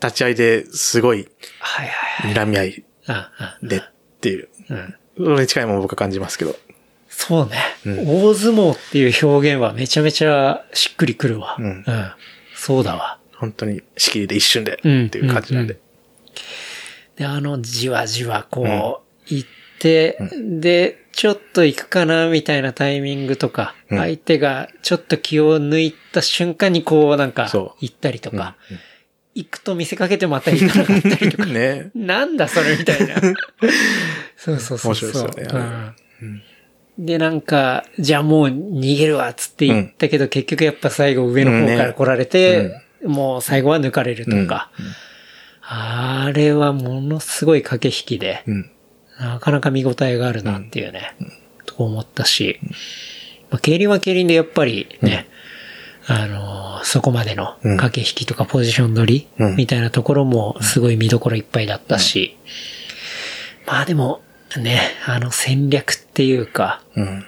S2: 立ち合いですごい、
S3: はいは。
S2: 睨み合いでっていう、
S3: うん、
S2: それに近いものを僕は感じますけど。
S3: そうね、
S2: うん。
S3: 大相撲っていう表現はめちゃめちゃしっくりくるわ。
S2: うん。
S3: そうだわ。
S2: 本当に仕切りで一瞬でって
S3: うん
S2: いう感じなんで。
S3: で、あの、じわじわこう、行って、で、ちょっと行くかな、みたいなタイミングとか、
S2: うん。
S3: 相手がちょっと気を抜いた瞬間にこう、なんか行ったりとか、
S2: うん
S3: 行くと見せかけてまた行かなかったりとか、
S2: ね。
S3: なんだそれみたいな。そうそうそうそう。
S2: 面白いですよね。
S3: うん。で、なんか、じゃあもう逃げるわ、つって言ったけど、結局やっぱ最後上の方から来られて、もう最後は抜かれるとか。あれはものすごい駆け引きで、
S2: うん。
S3: なかなか見応えがあるなっていうね、と思ったし、まあ、競輪は競輪でやっぱりね、あのーそこまでの
S2: うん
S3: 駆け引きとかポジション取り
S2: うん
S3: みたいなところもすごい見どころいっぱいだったし、まあでもね、あの戦略っていうか、
S2: うん。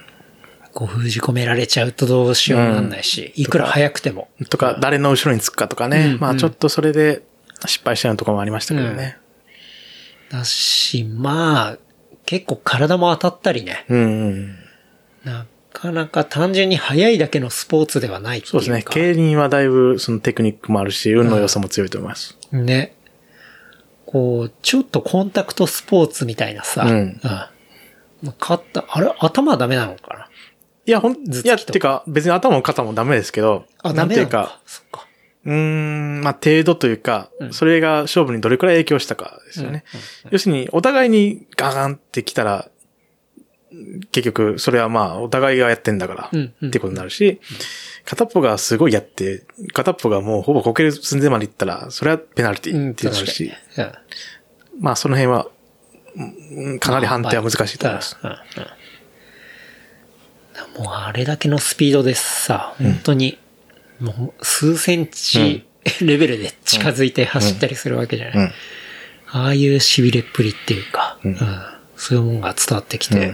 S3: こう封じ込められちゃうとどうしようもなんないし、いくら早くても。
S2: とか、誰の後ろにつくかとかね。
S3: うん
S2: まあちょっとそれで失敗したようなところもありましたけどね。
S3: だし、まあ、結構体も当たったりね、
S2: うんうん。
S3: なかなか単純に速いだけのスポーツではないっていうか。
S2: そうですね。競輪はだいぶそのテクニックもあるし、運の要素も強いと思います。
S3: ね。こう、ちょっとコンタクトスポーツみたいなさ。
S2: うん
S3: まあ勝った、あれ頭はダメなのかな？い
S2: や、ほん、いや、ってか、別に頭も肩もダメですけど、
S3: あ、
S2: な
S3: ダメなの
S2: んていうか、
S3: そっか。
S2: うーん、まあ、程度というか、
S3: うん
S2: それが勝負にどれくらい影響したかですよね。要するに、お互いにガガンってきたら、結局、それはまあ、お互いがやってんだから、ってことになるし、片っぽがすごいやって、片っぽがもうほぼこける寸前まで行ったら、それはペナルティーってなるし、まあ、その辺は、うんかなり判定は難しいと思います。
S3: もうあれだけのスピードでさ、本当に、もう数センチレベルで近づいて走ったりするわけじゃない。
S2: うん。
S3: ああいう痺れっぷりっていうか、そういうもんが伝わってきて、